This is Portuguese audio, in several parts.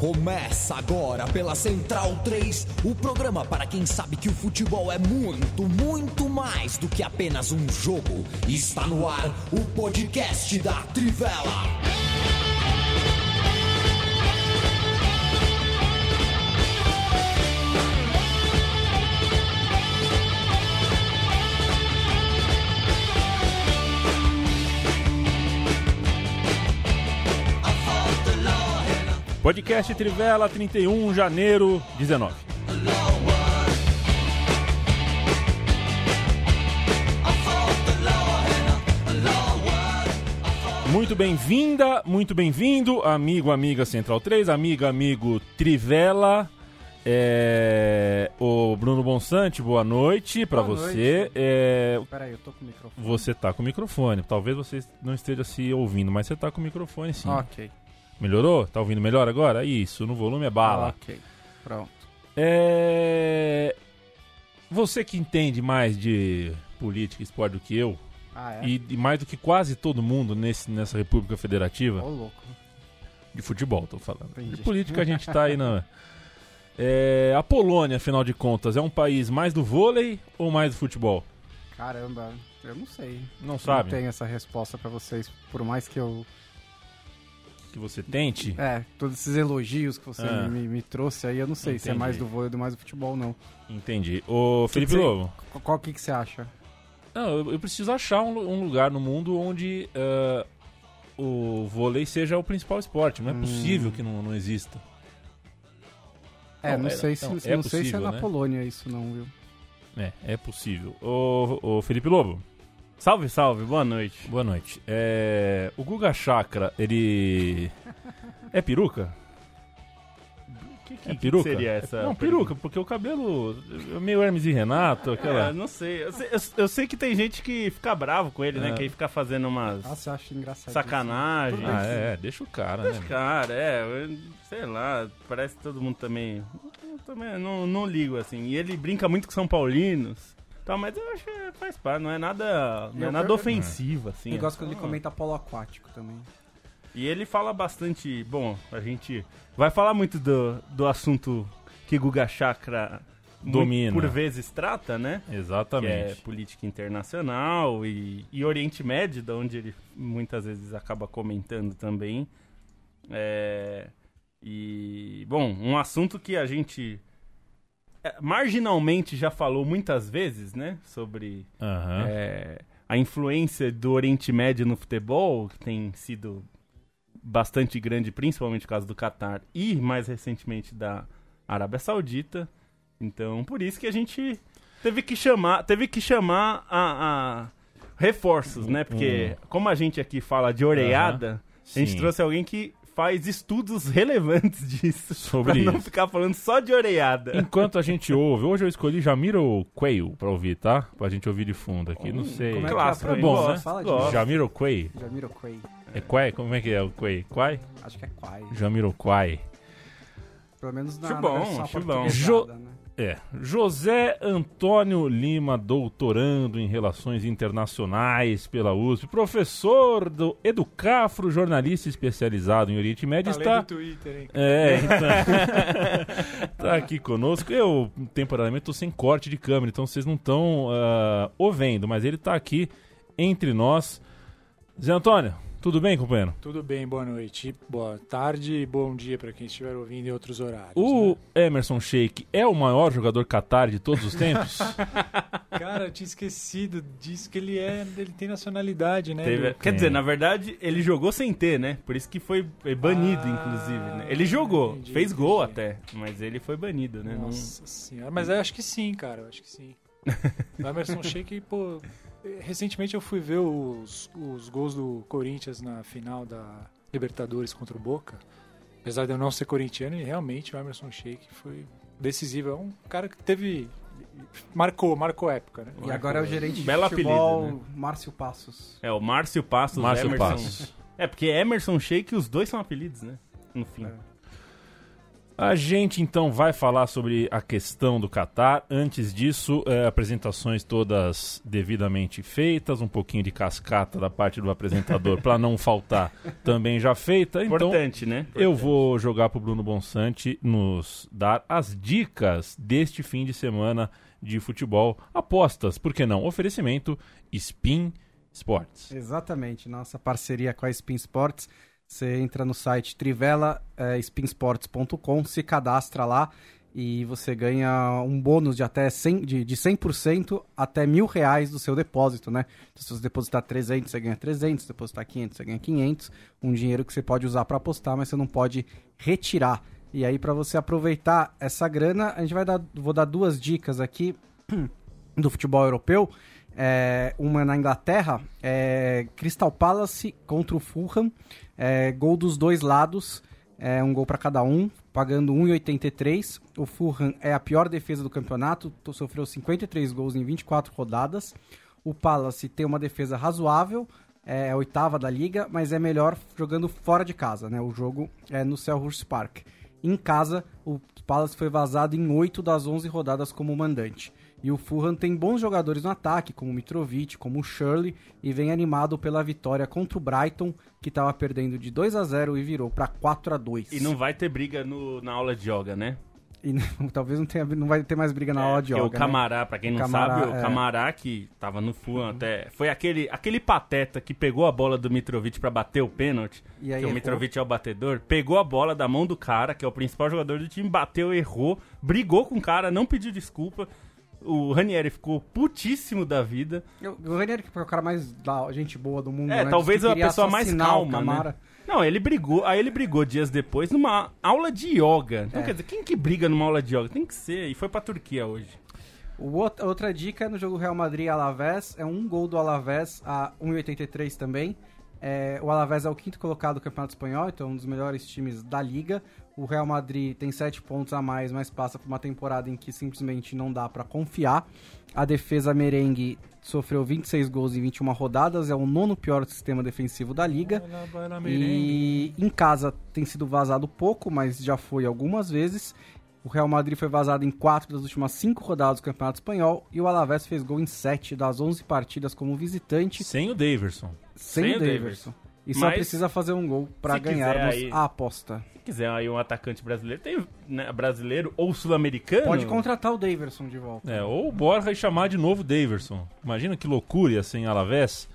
Começa agora pela Central 3, o programa para quem sabe que o futebol é muito, muito mais do que apenas um jogo. Está no ar o podcast da Trivela. Podcast Trivela, 31 de janeiro 19. Muito bem-vinda, muito bem-vindo, amigo, amiga Central 3, amiga, amigo Trivela. É, o Bruno Bonsante, boa noite pra Boa você. É, Peraí, eu tô com o microfone. você tá com o microfone. Talvez você não esteja se ouvindo, mas você tá com o microfone sim. Ok. Melhorou? Tá ouvindo melhor agora? Isso, no volume é bala. Ok. Pronto. É... Você que entende mais de política e esporte do que eu, Ah, é? e, e mais do que quase todo mundo nesse, nessa República Federativa, Ô, louco. de futebol, tô falando. Entendi. De política a gente tá aí na. É, a Polônia, afinal de contas, é um país mais do vôlei ou mais do futebol? Caramba, eu não sei. Não sabe? Não tenho essa resposta pra vocês, por mais que eu... Que você tente? É, todos esses elogios que você Ah. me, me trouxe aí, eu não sei se é Entendi. mais do vôlei ou mais do futebol, não. Entendi. Ô, Felipe que você- Lobo. Qu- Qual que que você acha? Não, eu, eu preciso achar um, um lugar no mundo onde ah, o vôlei seja o principal esporte. Não é Hum. possível que não, não exista. É, Não, não, é- sei, se, não, não é sei se é possível, na né? Polônia isso não, viu? É, é possível. Ô, ô Felipe Lobo, Salve, salve, boa noite. boa noite. É, o Guga Chakra, ele. É peruca? Que, que, É peruca? que seria essa? Não, peruca, porque o cabelo é meio Hermes e Renato, aquela. É, não sei. Eu, sei. eu- eu sei que tem gente que fica bravo com ele, É. né? Que aí fica fazendo umas Nossa, eu acho engraçado. sacanagem. Ah, é, é, deixa o cara, né? Cara, é, eu- sei lá, parece que todo mundo também. Eu também não, não ligo, assim. E ele brinca muito com São Paulinos. Tá, mas eu acho que faz parte, não é nada, não é nada ofensivo, assim. Eu é gosto quando ele comenta polo aquático também. E ele fala bastante. Bom, a gente vai falar muito do, do assunto que Guga Chakra muito Domina. por vezes trata, né? Que é Exatamente. política internacional e, e Oriente Médio, da onde ele muitas vezes acaba comentando também. É, e, bom, um assunto que a gente é, marginalmente já falou muitas vezes, né? Sobre Aham. é, a influência do Oriente Médio no futebol, que tem sido bastante grande, principalmente por causa do Catar e mais recentemente da Arábia Saudita. Então, por isso que a gente teve que chamar, teve que chamar a, a reforços, né? Porque como a gente aqui fala de oreada, a gente trouxe alguém que faz estudos relevantes disso, Sobre pra não isso. ficar falando só de oreada. Enquanto a gente ouve, hoje eu escolhi Jamiro Quayle pra ouvir, tá? Pra gente ouvir de fundo aqui, não sei. Como é Clássico, que é? bom, Gosto, né? Fala gosto. de Jamiro. Jamiroquai. É Quay? Como é que é o Quay? Quay? Acho que é Quai. Jamiro Quay. Pelo menos na, Acho na bom, versão acho bom. portuguesada, né? É. José Antônio Lima, doutorando em Relações Internacionais pela USP, professor do Educafro, jornalista especializado em Oriente Médio, está... Twitter, hein? É, então... tá aqui conosco. Eu, temporariamente, tô sem corte de câmera, então vocês não estão ouvindo, mas ele tá aqui entre nós. Zé Antônio, tudo bem, companheiro? Tudo bem, boa noite, boa tarde e bom dia pra quem estiver ouvindo em outros horários. O né? Emerson Sheik é o maior jogador Qatar de todos os tempos? Cara, eu tinha esquecido disso que ele é, ele tem nacionalidade, né? Teve- quer dizer, na verdade, ele jogou sem ter, né? Por isso que foi banido, Ah, inclusive. Né? Ele jogou, entendi, fez gol entendi. até, mas ele foi banido, né? Não- Nossa senhora, mas eu acho que sim, cara, eu acho que sim. O Emerson Sheik, pô, recentemente eu fui ver os, os gols do Corinthians na final da Libertadores contra o Boca. Apesar de eu não ser corintiano, e realmente o Emerson Sheik foi decisivo. É um cara que teve. Marcou, marcou época, né? E agora é o gerente de Belo futebol, apelido, Márcio Passos. É, o Márcio Passos, Márcio Emerson. Passos. É, porque Emerson Sheik, os dois são apelidos, né? No fim. É. A gente então vai falar sobre a questão do Catar. Antes disso, é, apresentações todas devidamente feitas, um pouquinho de cascata da parte do apresentador para não faltar, também já feita. Então, Importante, né? eu vou jogar pro Bruno Bonsante nos dar as dicas deste fim de semana de futebol. Apostas, por que não? Oferecimento Spin Sports. Exatamente, nossa parceria com a Spin Sports. Você entra no site trivela-spinsports.com, se cadastra lá e você ganha um bônus de até 100%, de, de 100% até mil reais do seu depósito, né? Então, se você depositar 300, você ganha 300, se depositar 500, você ganha 500. Um dinheiro que você pode usar para apostar, mas você não pode retirar. E aí, para você aproveitar essa grana, a gente vai dar, vou dar duas dicas aqui do futebol europeu. É, uma na Inglaterra, é Crystal Palace contra o Fulham, é, gol dos dois lados, é, um gol para cada um, pagando 1,83. O Fulham é a pior defesa do campeonato, to- sofreu 53 gols em 24 rodadas. O Palace tem uma defesa razoável, é a oitava da liga, mas é melhor jogando fora de casa, né? O jogo é no Selhurst Park. Em casa, o Palace foi vazado em 8 das 11 rodadas como mandante. E o Fulham tem bons jogadores no ataque, como o Mitrovic, como o Shirley, e vem animado pela vitória contra o Brighton, que estava perdendo de 2 a 0 e virou para 4 a 2 E não vai ter briga no- na aula de yoga, né? E não- talvez não, tenha, não vai ter mais briga na aula de yoga. o Camará, pra quem não Camará, sabe, o é. Camará que tava no Fulham até... Foi aquele, aquele pateta que pegou a bola do Mitrovic pra bater o pênalti, E aí que o. Mitrovic é o batedor, pegou a bola da mão do cara, que é o principal jogador do time, bateu, errou, brigou com o cara, não pediu desculpa. O Ranieri ficou putíssimo da vida. Eu- O Ranieri, que é o cara mais da gente boa do mundo, É, né? talvez a pessoa mais calma, né? Não, ele brigou, aí ele brigou dias depois numa aula de yoga. Então, É. quer dizer, quem que briga numa aula de yoga? Tem que ser, e foi pra Turquia hoje. O out- outra dica é no jogo Real Madrid Alavés, é um gol do Alavés a 1,83 também. É, o Alavés é o quinto colocado do Campeonato Espanhol, então é um dos melhores times da liga. O Real Madrid tem sete pontos a mais, mas passa por uma temporada em que simplesmente não dá pra confiar. A defesa merengue sofreu 26 gols em 21 rodadas, é o nono pior sistema defensivo da liga. E em casa tem sido vazado pouco, mas já foi algumas vezes. O Real Madrid foi vazado em 4 das últimas 5 rodadas do Campeonato Espanhol e o Alavés fez gol em 7 das 11 partidas como visitante, Sem o Daverson. sem, sem o o Daverson. E só Mas, precisa fazer um gol para ganharmos aí- a aposta. Se quiser aí um atacante brasileiro, tem né, brasileiro ou sul-americano. Pode contratar o Daverson de volta. É, ou o Borja e chamar de novo Daverson. Imagina que loucura ia ser em Alavés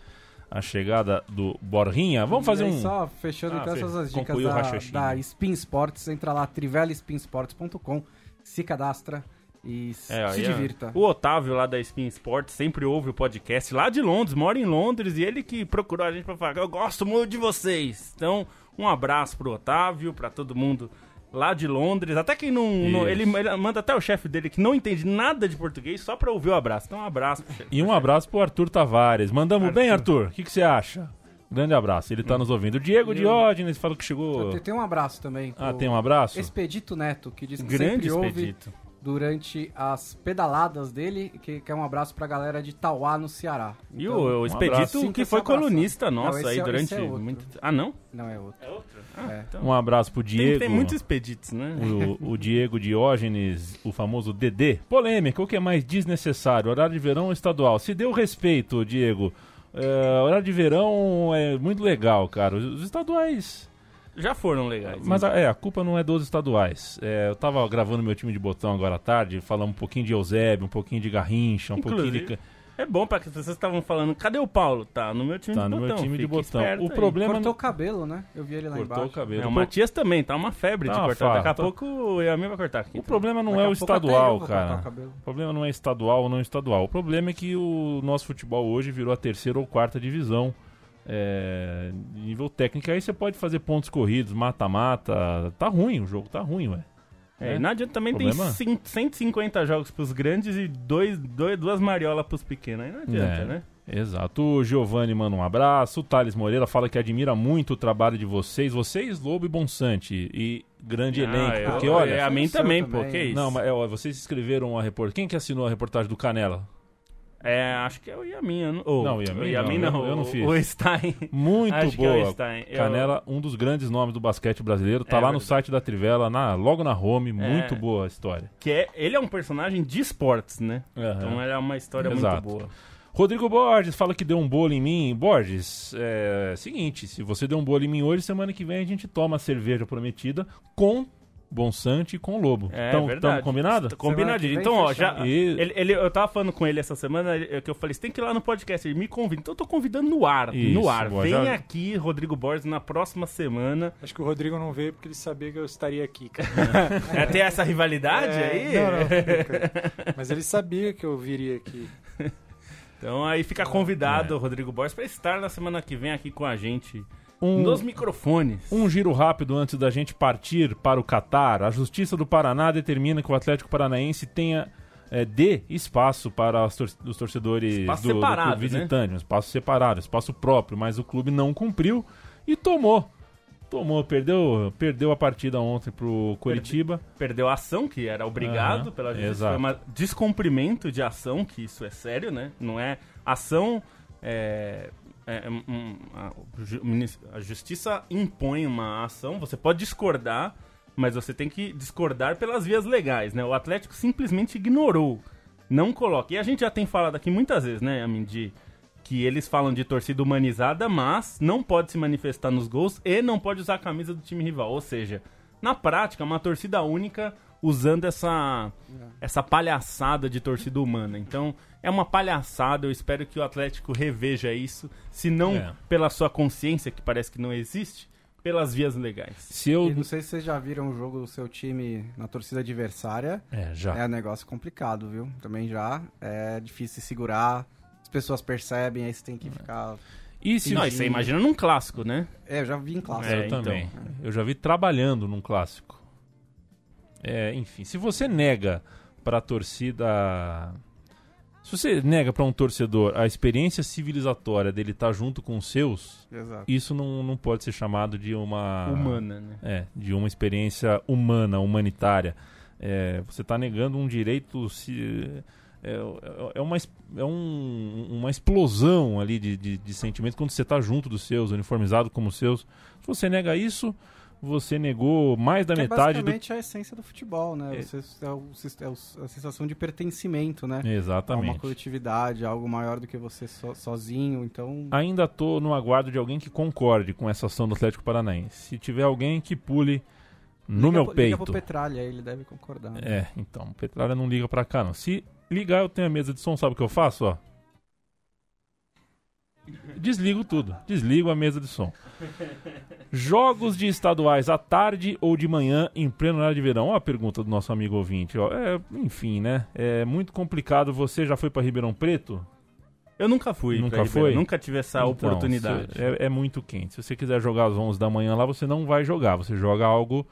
a chegada do Borrinha. Vamos fazer um. Só fechando Ah, então essas as dicas o da, da Spin Sports, entra lá trivelespinsports.com, se cadastra e É, se divirta. O Otávio lá da Spin Sports sempre ouve o podcast lá de Londres, mora em Londres e ele que procurou a gente pra falar, eu gosto muito de vocês. Então, um abraço pro Otávio, pra todo mundo lá de Londres. Até quem não. não- ele, ele manda até o chefe dele que não entende nada de português só pra ouvir o abraço. Então, um abraço pro chefe. E um abraço pro Arthur Tavares. Mandamos bem, Arthur? O que, que você acha? Grande abraço. Ele tá nos ouvindo. Diego Diógenes falou que chegou. Tem, um abraço também. Ah, tem um abraço? Expedito Neto, que diz que Grande sempre ouve expedito. Durante as pedaladas dele, que, que é um abraço pra galera de Tauá, no Ceará. E Então- o, o. Expedito, que esse foi abraço. colunista Não, nosso esse aí é- durante esse é outro. muito. Ah, não? Não é outro. É outro. É. então. Um abraço pro Tem, Diego. tem muitos expeditos, né? O, o Diego Diógenes, o famoso Dedê. Polêmica, o que é mais desnecessário? Horário de verão ou estadual? Se deu respeito, Diego. É, horário de verão é muito legal, cara. Os estaduais. Já foram legais. Mas a, é, a culpa não é dos estaduais. É, eu tava gravando meu time de botão agora à tarde, falando um pouquinho de Eusébio, um pouquinho de Garrincha, um pouquinho de. Inclusive, É bom pra que pessoas estavam falando, cadê o Paulo? Tá no meu time Tá de no botão. meu time de botão. O aí. problema Cortou o cabelo, né? Eu vi ele lá Cortou embaixo. o cabelo. É, o Matias também, tá uma febre Tá de uma cortar. Daqui a pouco o Yami vai cortar aqui. O problema não Daqui é o eu estadual, cara. o. O problema não é estadual ou não estadual. O problema é que o nosso futebol hoje virou a terceira ou quarta divisão. É, nível técnico. Aí você pode fazer pontos corridos, mata-mata. Tá ruim, o jogo tá ruim, ué. É, É. e não adianta também Problema? tem cin- 150 jogos pros grandes e dois, dois, duas mariolas pros pequenos. Aí não adianta, É. né? Exato. O Giovanni manda um abraço. O Thales Moreira fala que admira muito o trabalho de vocês. Vocês, Lobo e Bonsante. E grande Ah, elenco. eu- porque, olha. é, a mim também, também. pô, que isso? Não, mas é, ó, vocês escreveram a reportagem. Quem que assinou a reportagem do Canela? É, acho que é o Yamin. eu Não, Não, o Yamin o Yamin não, não, eu- não fiz. O Stein. Muito Acho que é o boa. Stein. Eu- Canela, um dos grandes nomes do basquete brasileiro. Tá É lá no verdade. site da Trivela, na, logo na home. Muito É. boa a história. Que é, ele é um personagem de esportes, né? Então é uma história Exato. muito boa. Rodrigo Borges fala que deu um bolo em mim. Borges, é seguinte, se você deu um bolo em mim hoje, semana que vem a gente toma a cerveja prometida com Bonsante e com Lobo. É então, verdade. combinado? T- Combinadinho. Semana que Então, ó, já. E- Ele, ele- eu tava falando com ele essa semana eh, que eu falei: você tem que ir lá no podcast. Ele me convida. Então eu tô convidando no ar. Isso, no ar. boa, Vem já- aqui, Rodrigo Borges, na próxima semana. Acho que o Rodrigo não veio porque ele sabia que eu estaria aqui, cara. É ter essa rivalidade É, aí? Não, não. Mas ele sabia que eu viria aqui. Então aí fica convidado o Rodrigo Borges pra estar na semana que vem aqui com a gente Um, nos microfones. um giro rápido antes da gente partir para o Catar. A Justiça do Paraná determina que o Atlético Paranaense tenha. É, dê espaço para os, tor- os torcedores Espaço do, do separado, clube né? visitante, um espaço separado, espaço próprio, mas o clube não cumpriu e tomou. Tomou, perdeu, perdeu a partida ontem pro Coritiba. Perdeu a ação, que era obrigado Aham, pela justiça. exato. Foi um descumprimento de ação, que isso é sério, né? Não é ação. É, é, um- um- a, a justiça impõe uma ação, você pode discordar, mas você tem que discordar pelas vias legais, né? O Atlético simplesmente ignorou. Não coloca. E a gente já tem falado aqui muitas vezes, né, Amin, de que eles falam de torcida humanizada, mas não pode se manifestar nos gols e não pode usar a camisa do time rival. Ou seja, na prática, uma torcida única usando essa, essa palhaçada de torcida humana. Então, é uma palhaçada. Eu espero que o Atlético reveja isso, se não É. pela sua consciência, que parece que não existe, pelas vias legais. Se eu. E não sei se vocês já viram o jogo do seu time na torcida adversária. É, já. É um negócio complicado, viu? Também já. É difícil se segurar. As pessoas percebem, aí você tem que ficar. E se Não, e você imagina num clássico, né? É, eu já vi em classe. eu É, então. também. Eu já vi trabalhando num clássico. É, enfim, se você nega pra torcida. Se você nega pra um torcedor a experiência civilizatória dele estar junto com os seus, Exato. isso não, não pode ser chamado de uma. Humana, né? É, de uma experiência humana, humanitária. É, você está negando um direito. Se, é, é- é uma, é um- uma explosão ali de, de, de sentimentos quando você está junto dos seus, uniformizado como os seus. Se você nega isso, você negou mais da é metade do. basicamente a essência do futebol, né? É. Você, é, o, é a sensação de pertencimento, né? A uma Exatamente. coletividade, algo maior do que você so- sozinho. Então, Ainda tô no aguardo de alguém que concorde com essa ação do Atlético Paranaense. Se tiver alguém que pule no liga meu pro- peito. Liga pro Petralha, ele deve concordar. né? É, então, Petralha não liga pra cá, não. Se ligar, eu tenho a mesa de som, sabe o que eu faço, ó? Desligo tudo. Desligo a mesa de som. Jogos de estaduais à tarde ou de manhã em pleno horário de verão? Ó a pergunta do nosso amigo ouvinte. Ó. É, enfim, né? É muito complicado. Você já foi pra Ribeirão Preto? Eu nunca fui. Nunca Ribeirão, foi? Nunca tive essa Então, oportunidade. é, é muito quente. Se você quiser jogar às 11 da manhã lá, você não vai jogar. Você joga algo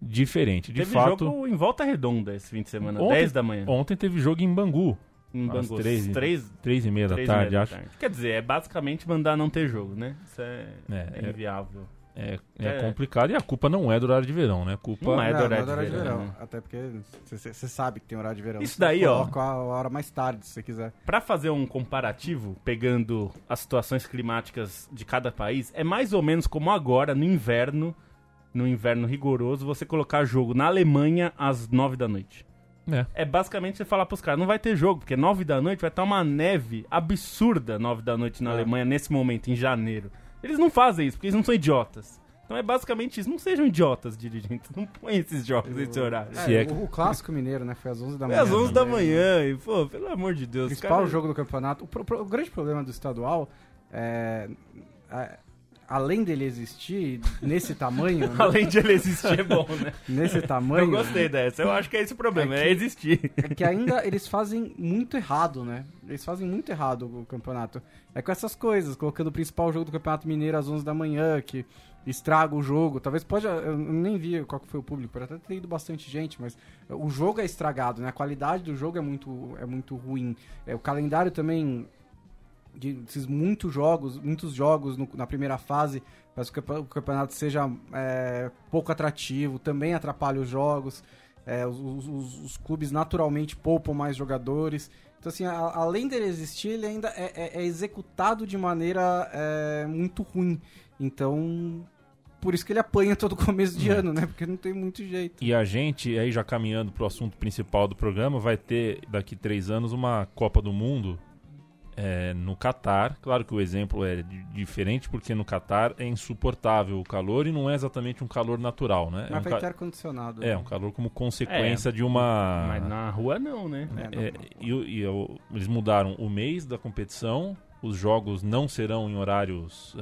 diferente. De Teve fato, jogo em Volta Redonda esse fim de semana, Ontem- 10 da manhã. ontem teve jogo em Bangu. Em às Bangu. três, três, Três e meia da três e tarde, meia da acho. tarde. Quer dizer, é basicamente mandar não ter jogo, né? Isso é, É, é inviável. É, é É. complicado e a culpa não é do horário de verão, né? A culpa Não é do Não, horário não é de verão, né? Até porque você sabe que tem horário de verão. Isso daí, ó. Coloca a hora mais tarde, se você quiser. Pra fazer um comparativo, pegando as situações climáticas de cada país, é mais ou menos como agora, no inverno, no inverno rigoroso, você colocar jogo na Alemanha às 9 da noite. É. É basicamente você falar pros caras, não vai ter jogo, porque 9 da noite vai estar uma neve absurda 9 da noite na É. Alemanha nesse momento, em janeiro. Eles não fazem isso, porque eles não são idiotas. Então é basicamente isso. Não sejam idiotas, dirigentes. Não põem esses jogos nesse horário. É, é que- o, o clássico mineiro, né? Foi às 11 da É manhã. às 11 da também. manhã, e pô, pelo amor de O Deus. principal cara- jogo do campeonato. O, pro- pro- o grande problema do estadual é. é, além dele existir nesse tamanho. né, Além de ele existir, é bom, né? nesse tamanho. Eu gostei dessa. Eu acho que é esse o problema, é, É que- existir. É que ainda eles fazem muito errado, né? Eles fazem muito errado o campeonato. É com essas coisas, colocando o principal jogo do Campeonato Mineiro às 11 da manhã, que estraga o jogo. Talvez pode. Eu nem vi qual que foi o público, pode até ter ido bastante gente, mas o jogo é estragado, né? A qualidade do jogo é muito, é muito ruim. É, o calendário também. De esses muitos jogos, muitos jogos no- na primeira fase, com que o campeonato seja é, pouco atrativo, também atrapalha os jogos. É, os, os- os- clubes naturalmente poupam mais jogadores. Então, assim, a- além dele existir, ele ainda é, é- é executado de maneira é, muito ruim. Então, por isso que ele apanha todo começo de ano, né? Porque não tem muito jeito. E a gente, aí já caminhando pro assunto principal do programa, vai ter daqui três anos uma Copa do Mundo é, no Catar. Claro que o exemplo é di- diferente, porque no Catar é insuportável o calor e não é exatamente um calor natural, né? É um, Mas vai ca- ter ar-condicionado. é um calor como consequência de uma. Mas na rua não, né? É, não. É, e, o- e o- eles mudaram o mês da competição. Os jogos não serão em horários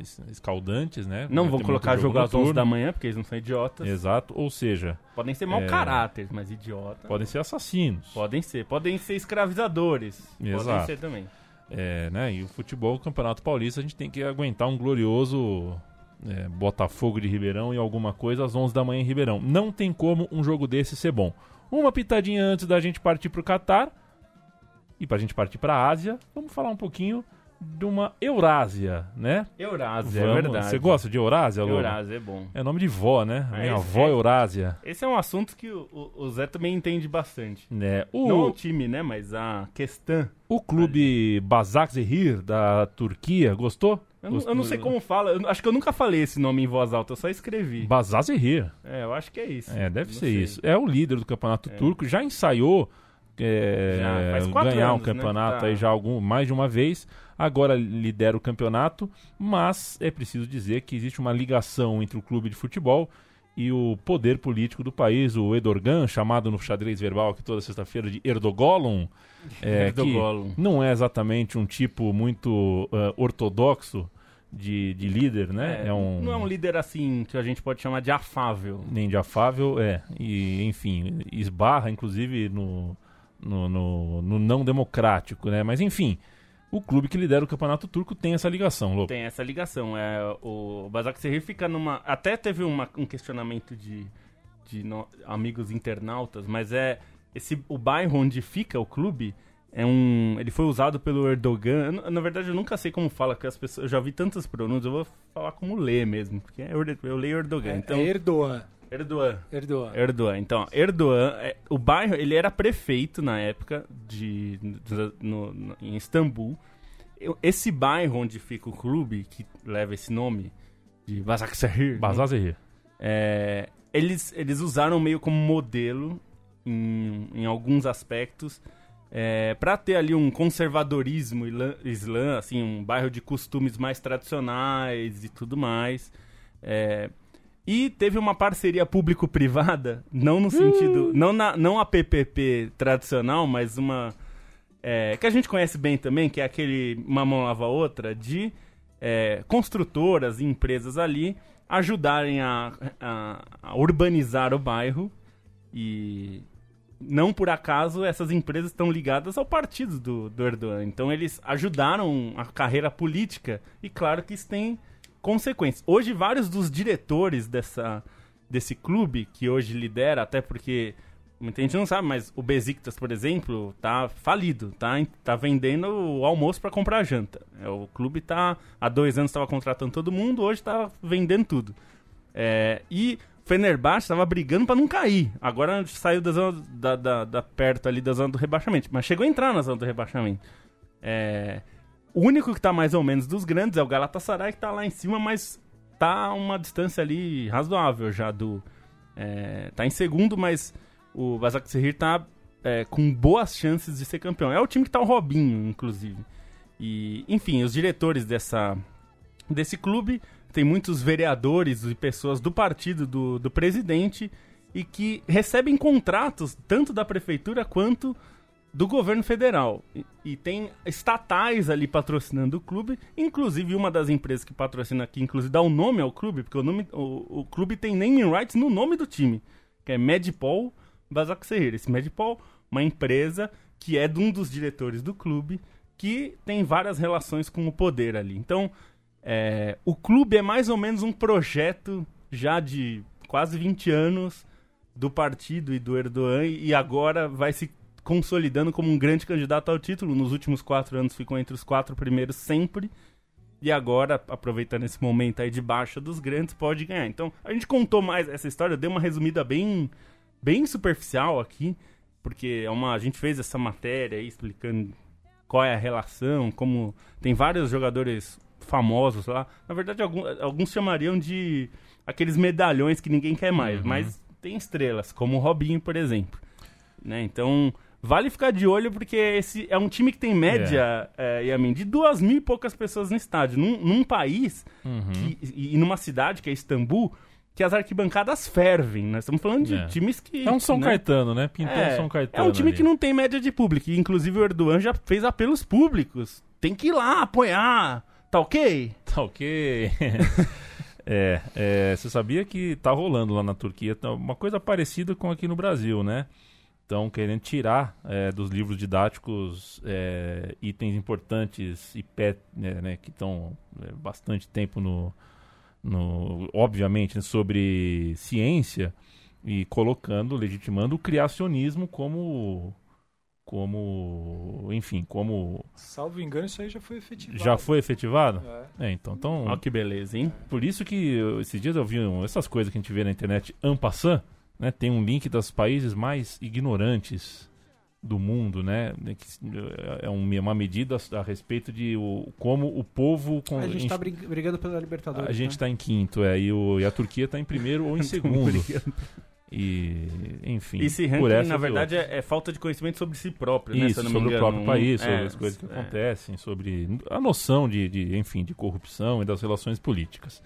es- escaldantes, né? Não Vai vão colocar muito jogo às 11 noturno. da manhã, porque eles não são idiotas. Exato, ou seja, Podem ser mau É. caráter, mas idiota. podem ser assassinos. Podem ser. Podem ser escravizadores. Podem Exato. ser também. É, né? E o futebol, o Campeonato Paulista, a gente tem que aguentar um glorioso é, Botafogo de Ribeirão e alguma coisa às 11 da manhã em Ribeirão. Não tem como um jogo desse ser bom. Uma pitadinha antes da gente partir pro Catar e pra gente partir pra Ásia, vamos falar um pouquinho de uma Eurásia, né? Eurásia, é Vamos- verdade. Você gosta de Eurásia, Lobo? Eurásia é bom. É nome de vó, né? A minha avó é. Eurásia. Esse é um assunto que o, o- o Zé também entende bastante. Né? O, Não o time, né? Mas a questão. o clube Basaksehir da Turquia, gostou? Eu, não- eu não sei como fala. eu acho que eu nunca falei esse nome em voz alta, eu só escrevi. Basaksehir. É, eu acho que é isso. É, deve ser sei. isso. É o líder do campeonato turco, já ensaiou é, Já, faz quatro ganhar um anos, né, campeonato tá. aí já algum, mais de uma vez. Agora lidera o campeonato, mas é preciso dizer que existe uma ligação entre o clube de futebol e o poder político do país, o Edorgan, chamado no xadrez verbal aqui toda sexta-feira de Erdogolum, é, que Erdogolum. não é exatamente um tipo muito ah, ortodoxo de, de líder, né? É, um, Não é um líder assim que a gente pode chamar de afável. nem de afável, é. E, enfim, esbarra, inclusive, no, no, no- no não democrático, né? Mas, enfim, o clube que lidera o campeonato turco tem essa ligação, Lobo. Tem essa ligação. É, o Basaksehir fica numa. Até teve uma- um questionamento de, de no- amigos internautas, mas é. Esse, o bairro onde fica o clube é um. Ele foi usado pelo Erdogan. Eu, na verdade, eu nunca sei como fala, porque as pessoas. Eu já vi tantas pronúncias, eu vou falar como lê mesmo. Porque é Erde- eu leio Erdogan. É, então, é Erdogan. Erdogan. Erdogan. Erdogan. Então, Erdogan, é- o bairro, ele era prefeito na época de, de- no- no- em Istambul. Eu- Esse bairro onde fica o clube, que leva esse nome, de Basaksehir, né? Bazazerri. é, eles, eles usaram meio como modelo em, em alguns aspectos é, para ter ali um conservadorismo islã, assim, um bairro de costumes mais tradicionais e tudo mais. É, e teve uma parceria público-privada, não no sentido, não, na, não a PPP tradicional, mas uma é, que a gente conhece bem também, que é aquele uma mão lava a outra, de é, construtoras e empresas ali ajudarem a, a- a urbanizar o bairro e não por acaso essas empresas estão ligadas ao partido do, do Erdogan. Então eles ajudaram a carreira política e claro que isso tem consequências. Hoje vários dos diretores dessa, desse clube que hoje lidera, até porque muita gente não sabe, mas o Besiktas, por exemplo, tá falido, tá, tá vendendo o almoço para comprar janta. É, o clube tá há dois anos estava contratando todo mundo, hoje tá vendendo tudo. É, e Fenerbahçe estava brigando para não cair. Agora saiu da zona da, da- da- perto ali da zona do rebaixamento, mas chegou a entrar na zona do rebaixamento. É, o único que tá mais ou menos dos grandes é o Galatasaray que tá lá em cima, mas tá uma distância ali razoável já do é, tá em segundo, mas o Basaksehir tá é, com boas chances de ser campeão. É o time que tá o Robinho, inclusive. E, enfim, os diretores dessa desse clube tem muitos vereadores e pessoas do partido do, do presidente e que recebem contratos tanto da prefeitura quanto do governo federal. E, e tem estatais ali patrocinando o clube, inclusive uma das empresas que patrocina aqui, inclusive dá o nome ao clube, porque o, nome, o, o clube tem naming rights no nome do time, que é Medipol Basaksehir. Esse Medipol, uma empresa que é de um dos diretores do clube, que tem várias relações com o poder ali. Então, é, o clube é mais ou menos um projeto já de quase 20 anos do partido e do Erdogan e agora vai se consolidando como um grande candidato ao título. Nos últimos quatro anos ficou entre os quatro primeiros sempre. E agora, aproveitando esse momento aí de baixa dos grandes, pode ganhar. Então, a gente contou mais essa história, deu uma resumida bem, bem superficial aqui, porque é uma, a gente fez essa matéria aí explicando qual é a relação, como tem vários jogadores famosos lá. Na verdade, alguns, alguns chamariam de aqueles medalhões que ninguém quer mais, Uhum. mas tem estrelas, como o Robinho, por exemplo. Né? Então, vale ficar de olho, porque esse é um time que tem média, é. Yamin, de duas mil e poucas pessoas no estádio. Num, num país Uhum. que- e, e numa cidade, que é Istambul, que as arquibancadas fervem. Nós estamos falando de É. times que. É um São né? Caetano, né? Pintou um É, São é Caetano. um time ali. que não tem média de público. E, inclusive o Erdogan já fez apelos públicos. Tem que ir lá apoiar. Tá ok? Tá ok. é, é, você sabia que tá rolando lá na Turquia tá uma coisa parecida com aqui no Brasil, né? Estão querendo tirar é, dos livros didáticos é, itens importantes e pé, né, né, que estão é, bastante tempo no, no obviamente, né, sobre ciência e colocando, legitimando o criacionismo como como, enfim, como Salvo engano, isso aí já foi efetivado. já foi efetivado. É. É, então, então Ó que beleza, hein? por isso que esses dias eu vi um- essas coisas que a gente vê na internet en passant, né? Tem um link dos países mais ignorantes do mundo, né? né, É um- uma medida a respeito de o, como o povo... Com, A gente tá brig- brigando pela Libertadores. a gente né? tá em quinto, é, e, o- e a Turquia tá em primeiro ou em segundo. E, enfim, Esse por ranking, essa na e por verdade, é, é falta de conhecimento sobre si próprio, né? Isso, sobre o engano. próprio país, sobre É, as coisas que é. acontecem, sobre a noção de, de, enfim, de corrupção e das relações políticas.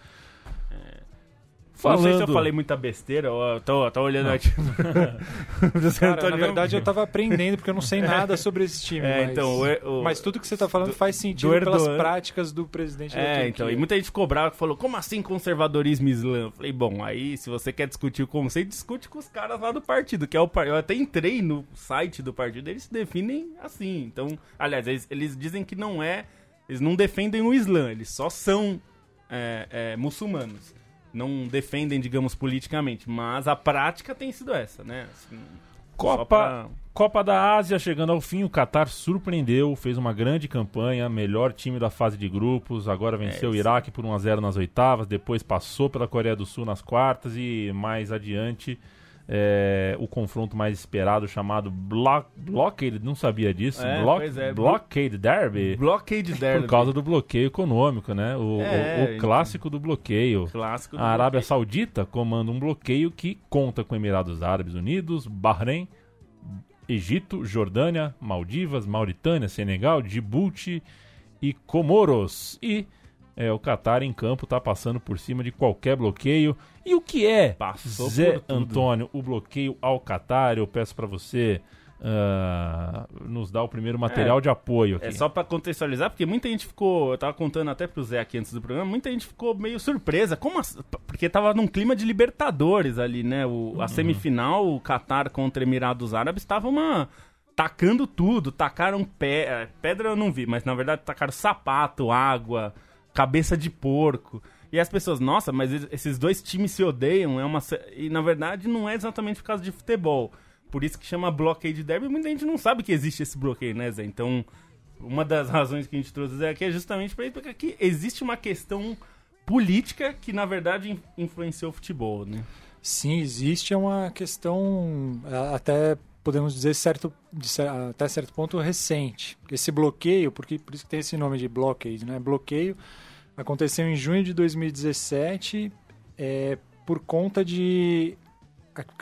Não sei se eu falei muita besteira, ou eu tô, tô olhando aqui. Cara, na verdade eu tava aprendendo, porque eu não sei nada sobre esse time. É, mas... então, o- o- mas tudo que você tá falando do- faz sentido do pelas práticas do presidente da É, Turquia. então, e muita gente ficou brava falou, como assim conservadorismo islã? Eu falei, bom, aí se você quer discutir o conceito, discute com os caras lá do partido, que é o. Eu até entrei no site do partido, eles se definem assim. Então, aliás, eles, eles dizem que não é. Eles não defendem o Islã, eles só são é, é, muçulmanos. Não defendem, digamos, politicamente, mas a prática tem sido essa, né? Assim, Copa, pra- Copa da Ásia chegando ao fim, o Qatar surpreendeu, fez uma grande campanha, melhor time da fase de grupos, agora venceu o isso. Iraque por 1x0 nas oitavas, depois passou pela Coreia do Sul nas quartas e mais adiante é, o confronto mais esperado chamado Block, Blockade, não sabia disso, É, Block- pois é, Blockade Derby, Blockade Derby. por causa do bloqueio econômico, né? O, o- É, o clássico do bloqueio. clássico do A Arábia bloqueio. Saudita comanda um bloqueio que conta com Emirados Árabes Unidos, Bahrein, Egito, Jordânia, Maldivas, Mauritânia, Senegal, Djibouti e Comoros. E é, o Catar em campo está passando por cima de qualquer bloqueio. E o que é, Passou Zé. Antônio, o bloqueio ao Catar? Eu peço para você ah, nos dar o primeiro material de apoio aqui. É só pra contextualizar, porque muita gente ficou. Eu tava contando até pro Zé aqui antes do programa, muita gente ficou meio surpresa. Como assim? Porque tava num clima de Libertadores ali, né? O, Uhum. A semifinal, o Qatar contra Emirados Árabes, tava uma. Tacando tudo, tacaram pé, é, pedra eu não vi, mas na verdade tacaram sapato, água, cabeça de porco. E as pessoas, nossa, mas es- esses dois times se odeiam, é uma e na verdade não é exatamente por causa de futebol. Por isso que chama blockade derby, muita gente não sabe que existe esse bloqueio, né, Zé? Então, uma das razões que a gente trouxe aqui é justamente para explicar que existe uma questão política que na verdade in- influenciou o futebol, né? Sim, existe é uma questão até podemos dizer certo de cer- até certo ponto recente. Esse bloqueio, porque por isso que tem esse nome de blockade, né? Bloqueio aconteceu em junho de 2017 é, por conta de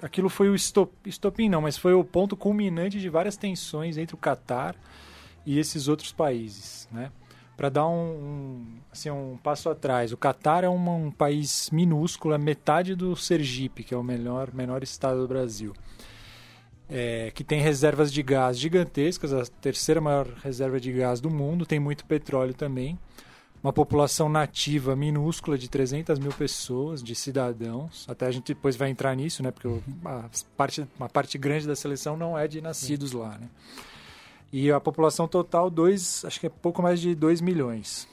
aquilo foi o estop, estopim não, mas foi o ponto culminante de várias tensões entre o Catar e esses outros países, né? Para dar um, um, assim, um passo atrás, o Catar é um país minúsculo, é metade do Sergipe, que é o melhor, menor estado do Brasil. É, que tem reservas de gás gigantescas, a terceira maior reserva de gás do mundo, tem muito petróleo também. Uma população nativa minúscula de 300 mil pessoas, de cidadãos. Até a gente depois vai entrar nisso, né? Porque o- a parte, uma parte grande da seleção não é de nascidos lá, né? E a população total, dois, acho que é pouco mais de 2 milhões.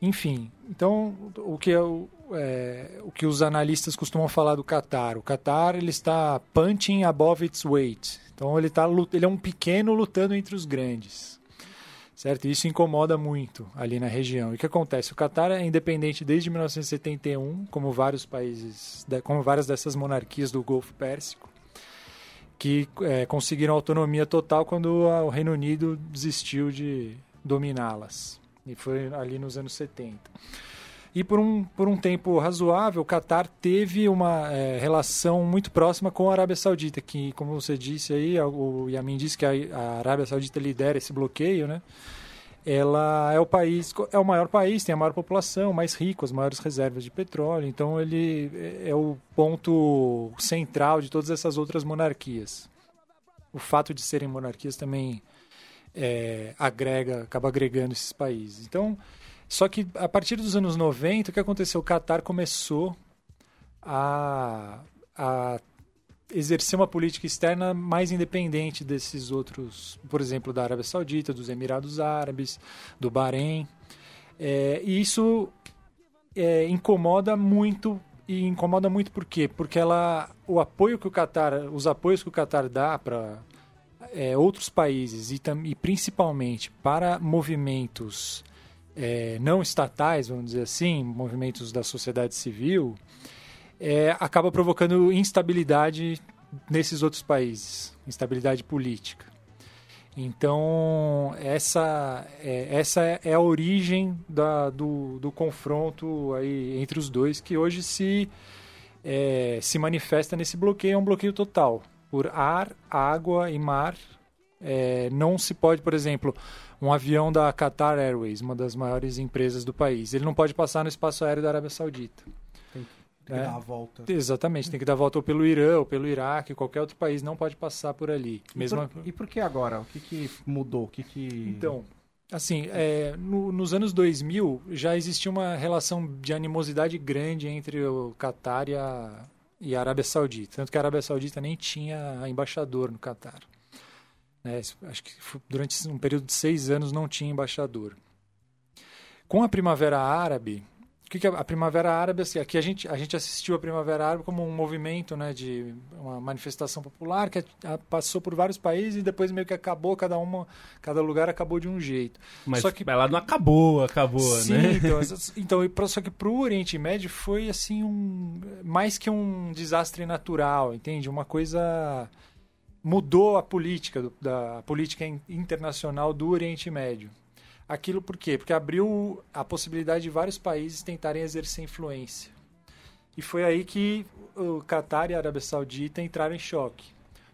Enfim, então o que, é o, é, o que os analistas costumam falar do Qatar? O Qatar ele está punching above its weight. Então ele, tá, ele é um pequeno lutando entre os grandes. Certo? Isso incomoda muito ali na região. E o que acontece? O Qatar é independente desde 1971, como vários países, como várias dessas monarquias do Golfo Pérsico. que é, conseguiram autonomia total quando o Reino Unido desistiu de dominá-las. E foi ali nos anos 70. E por um, por um tempo razoável, o Qatar teve uma é, relação muito próxima com a Arábia Saudita, que, como você disse aí, o Yamin disse que a, a Arábia Saudita lidera esse bloqueio, né? Ela é o país, é o maior país, tem a maior população, mais rico, as maiores reservas de petróleo. Então ele é o ponto central de todas essas outras monarquias. O fato de serem monarquias também é, agrega, acaba agregando esses países. Então, só que a partir dos anos 90, o que aconteceu? O Qatar começou a, a exercer uma política externa mais independente desses outros, por exemplo, da Arábia Saudita, dos Emirados Árabes, do Bahrein. É, e isso é, incomoda muito e incomoda muito por quê? Porque ela, o apoio que o Qatar, os apoios que o Qatar dá para é, outros países e, e, principalmente para movimentos é, não estatais, vamos dizer assim, movimentos da sociedade civil, é, acaba provocando instabilidade nesses outros países, instabilidade política. Então, essa é, essa é a origem da, do, do confronto aí entre os dois, que hoje se, é, se manifesta nesse bloqueio, é um bloqueio total. Por ar, água e mar, é, não se pode, por exemplo, um avião da Qatar Airways, uma das maiores empresas do país, ele não pode passar no espaço aéreo da Arábia Saudita. Tem, que é. dar a volta. Exatamente, tem que dar a volta ou pelo Irã, ou pelo Iraque, qualquer outro país não pode passar por ali. E, por, e por que agora? O que, que mudou? O que que... Então, assim, é, no, nos anos 2000 já existia uma relação de animosidade grande entre o Qatar e a, e a Arábia Saudita. Tanto que a Arábia Saudita nem tinha embaixador no Qatar. Né? Acho que durante um período de seis anos não tinha embaixador. Com a Primavera Árabe, o que, que a Primavera Árabe? Assim, aqui a gente, a gente assistiu a Primavera Árabe como um movimento, né, de uma manifestação popular que passou por vários países e depois meio que acabou, cada uma, cada lugar acabou de um jeito. Mas só que, ela não acabou, acabou, sim, né? Então, então, só que para o Oriente Médio foi assim um mais que um desastre natural, entende? Uma coisa mudou a política, da a política internacional do Oriente Médio. Aquilo por quê? Porque abriu a possibilidade de vários países tentarem exercer influência. E foi aí que o Qatar e a Arábia Saudita entraram em choque,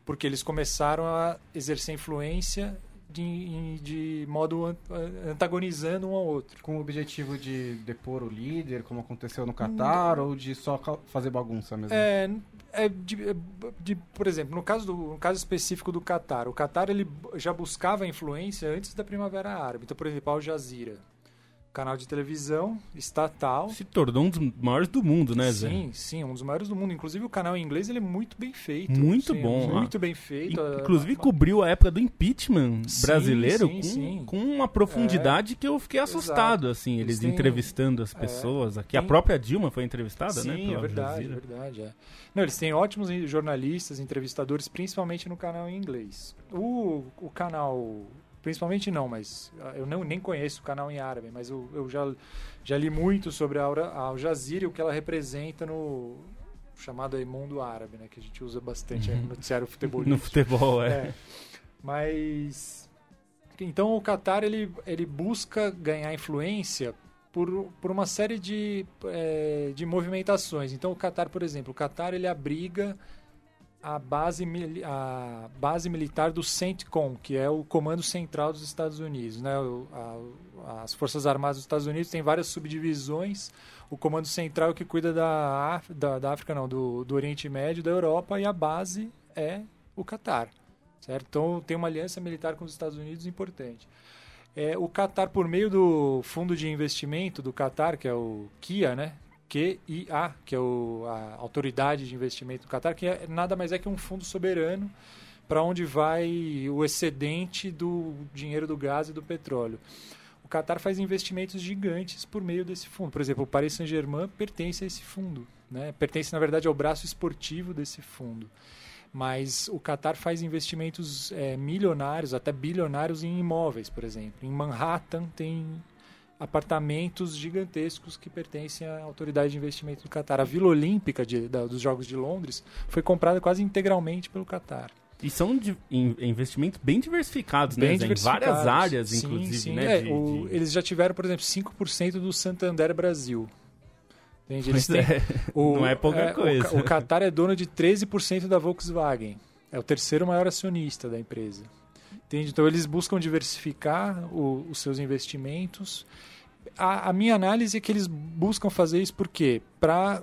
porque eles começaram a exercer influência de, de modo antagonizando um ao outro. Com o objetivo de depor o líder, como aconteceu no Catar, ou de só fazer bagunça mesmo? É, é de, é, de, por exemplo, no caso, do, no caso específico do Catar, o Catar ele já buscava influência antes da Primavera Árabe. Então, por exemplo, Al Jazeera canal de televisão estatal. Se tornou um dos maiores do mundo, né, Zé? Sim, sim, um dos maiores do mundo. Inclusive o canal em inglês ele é muito bem feito. Muito sim, bom. Muito bem feito. Inclusive cobriu a época do impeachment brasileiro sim, sim, com, com, uma profundidade é, que eu fiquei assustado, exato. assim, eles, eles entrevistando as é, pessoas. É, aqui tem... a própria Dilma foi entrevistada, sim, né? Sim, é verdade, é verdade. É. Não, eles têm ótimos jornalistas, entrevistadores, principalmente no canal em inglês. O, o canal principalmente não, mas ah, eu não, nem conheço o canal em árabe, mas eu, eu já, já li muito sobre a Al Jazeera e o que ela representa no chamado aí mundo árabe, né, que a gente usa bastante uhum. no noticiário futebolístico. No futebol, é. é. Mas então o Qatar ele, ele busca ganhar influência por, por uma série de, é, de movimentações. Então o Qatar, por exemplo, o Qatar ele abriga a base, a base militar do CENTCOM, que é o Comando Central dos Estados Unidos. Né? O, a, as Forças Armadas dos Estados Unidos têm várias subdivisões. O Comando Central é que cuida da, da, da África, não, do, do Oriente Médio, da Europa, e a base é o Catar. Certo? Então tem uma aliança militar com os Estados Unidos importante. É, o Qatar, por meio do fundo de investimento do Qatar, que é o KIA, né? QIA, que é o, a Autoridade de Investimento do Qatar, que é, nada mais é que um fundo soberano para onde vai o excedente do dinheiro do gás e do petróleo. O Qatar faz investimentos gigantes por meio desse fundo. Por exemplo, o Paris Saint-Germain pertence a esse fundo. Né? Pertence, na verdade, ao braço esportivo desse fundo. Mas o Qatar faz investimentos é, milionários, até bilionários em imóveis, por exemplo. Em Manhattan tem apartamentos gigantescos que pertencem à autoridade de investimento do Catar. A Vila Olímpica de, da, dos Jogos de Londres foi comprada quase integralmente pelo Catar. E são de, in- investimentos bem diversificados, Bem né? Diversificados. Em várias áreas, Sim, inclusive, sim. né? É, de- o- Eles já tiveram, por exemplo, 5% do Santander Brasil. Entende? Eles têm, é. o- Não é pouca o coisa. Ca- O, Qatar é dono de 13% da Volkswagen. É o terceiro maior acionista da empresa. Entende? Então eles buscam diversificar o- os seus investimentos. A, a minha análise é que eles buscam fazer isso por quê? Para,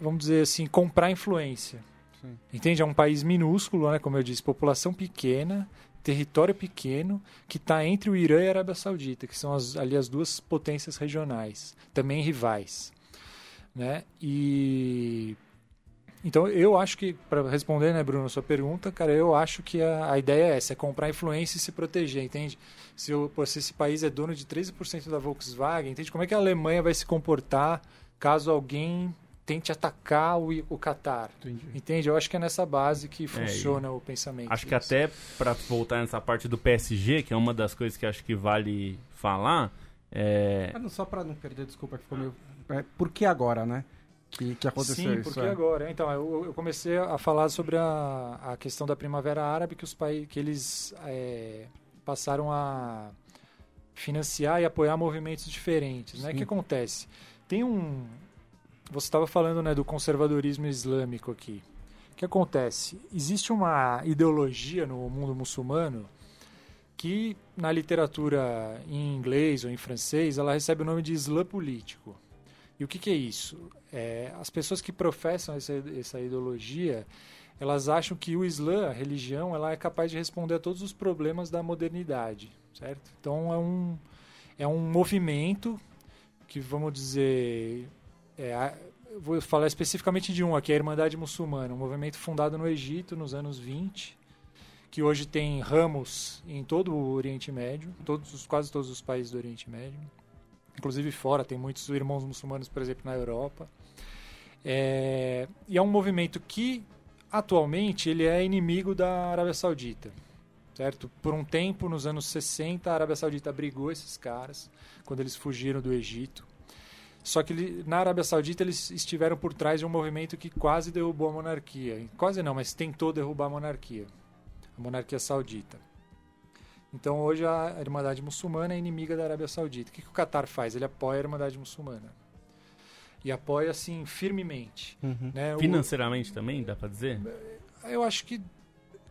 vamos dizer assim, comprar influência. Sim. Entende? É um país minúsculo, né? como eu disse, população pequena, território pequeno, que está entre o Irã e a Arábia Saudita, que são as- ali as duas potências regionais, também rivais. Né? E então eu acho que, para responder, né, Bruno, a sua pergunta, cara, eu acho que a, a ideia é essa, é comprar influência e se proteger, entende? Se, eu, pô, se esse país é dono de 13% da Volkswagen, entende? Como é que a Alemanha vai se comportar caso alguém tente atacar o, o Qatar? Entendi. Entende? Eu acho que é nessa base que funciona o pensamento. Acho que até para voltar nessa parte do PSG, que é uma das coisas que acho que vale falar, é, Ah, não, só pra não perder, desculpa, que ficou meio. É, por que agora, né? Que, que aconteceu Sim, porque é. agora? Então, eu, eu comecei a falar sobre a, a questão da Primavera Árabe, que os países que eles é, passaram a financiar e apoiar movimentos diferentes. Né? O que acontece? Tem um... Você estava falando né, do conservadorismo islâmico aqui. O que acontece? Existe uma ideologia no mundo muçulmano que, na literatura em inglês ou em francês, ela recebe o nome de Islã político. E o que, que é isso? É, as pessoas que professam essa, essa ideologia, elas acham que o Islã, a religião, ela é capaz de responder a todos os problemas da modernidade, certo? Então é um, é um movimento que, vamos dizer, é, vou falar especificamente de um aqui, a Irmandade Muçulmana, um movimento fundado no Egito nos anos 20, que hoje tem ramos em todo o Oriente Médio, todos, os- quase todos os países do Oriente Médio inclusive fora, tem muitos irmãos muçulmanos, por exemplo, na Europa. É, e é um movimento que, atualmente, ele é inimigo da Arábia Saudita. Certo? Por um tempo, nos anos 60, a Arábia Saudita abrigou esses caras, quando eles fugiram do Egito. Só que na Arábia Saudita eles estiveram por trás de um movimento que quase derrubou a monarquia. Quase não, mas tentou derrubar a monarquia. A monarquia saudita. Então hoje a Irmandade Muçulmana é inimiga da Arábia Saudita. O que, que o Qatar faz? Ele apoia a Irmandade Muçulmana. E apoia, assim, firmemente. Uhum. Né? O- financeiramente também, dá pra dizer? eu acho que,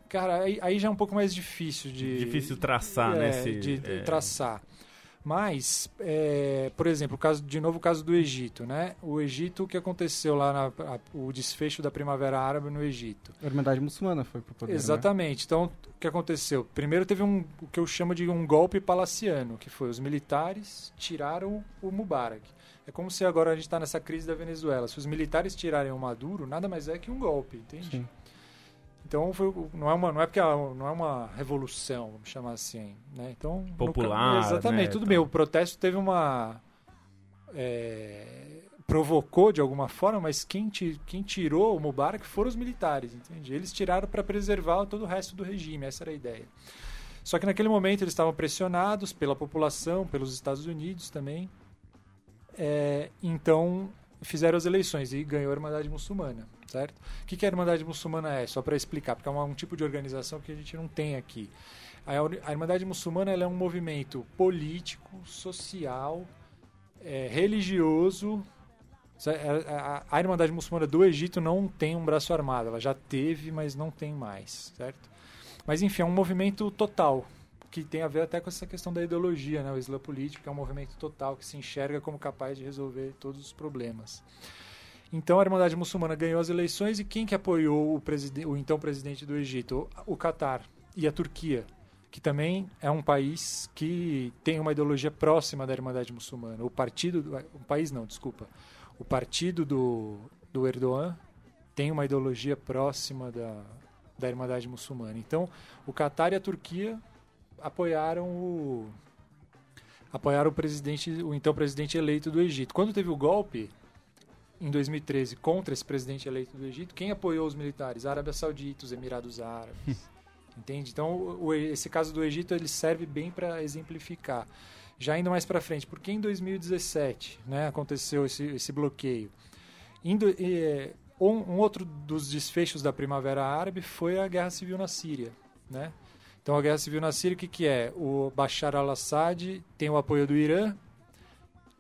cara, aí, aí já é um pouco mais difícil de... Difícil traçar, é, né? esse- de é, traçar. Mas, é, por exemplo, caso, de novo o caso do Egito, né? O Egito, o que aconteceu lá, na, a- o desfecho da Primavera Árabe no Egito. A Irmandade Muçulmana foi pro poder. né? Exatamente. Então, o que aconteceu? Primeiro teve um, o que eu chamo de um golpe palaciano, que foi os militares tiraram o Mubarak. É como se agora a gente está nessa crise da Venezuela. Se os militares tirarem o Maduro, nada mais é que um golpe, entende? Sim. Então foi, não é uma não é porque não é uma revolução, vamos chamar assim, né? Então no Popular, ca- exatamente, né, tudo então. bem. O protesto teve uma é, provocou de alguma forma, mas quem, quem tirou o Mubarak foram os militares, entende? Eles tiraram para preservar todo o resto do regime, essa era a ideia. Só que naquele momento eles estavam pressionados pela população, pelos Estados Unidos também. É, então fizeram as eleições e ganhou a Irmandade Muçulmana, certo? O que, que a Irmandade Muçulmana é? Só para explicar, porque é uma- um tipo de organização que a gente não tem aqui. A, Irmandade Muçulmana é um movimento político, social, é, religioso. A, a- a Irmandade Muçulmana do Egito não tem um braço armado, ela já teve, mas não tem mais, certo? Mas enfim, é um movimento total, que tem a ver até com essa questão da ideologia, né? o Islã político, é um movimento total que se enxerga como capaz de resolver todos os problemas. Então a Irmandade Muçulmana ganhou as eleições e quem que apoiou o, o então presidente do Egito? O, o Catar e a Turquia, que também é um país que tem uma ideologia próxima da Irmandade Muçulmana. O partido, do- o país não, desculpa, o partido do, do Erdogan tem uma ideologia próxima da, da Irmandade Muçulmana. Então o Catar e a Turquia apoiaram o apoiaram o presidente, o então presidente eleito do Egito. Quando teve o golpe em 2013 contra esse presidente eleito do Egito, quem apoiou os militares? A Arábia Saudita, os Emirados Árabes. Entende? Então, o- esse caso do Egito ele serve bem para exemplificar. Já indo mais para frente, porque em 2017 né, aconteceu esse, esse bloqueio? Em do- eh, um, um outro dos desfechos da Primavera Árabe foi a Guerra Civil na Síria, né? Então a Guerra Civil na Síria, o que, que é? O Bashar al-Assad tem o apoio do Irã,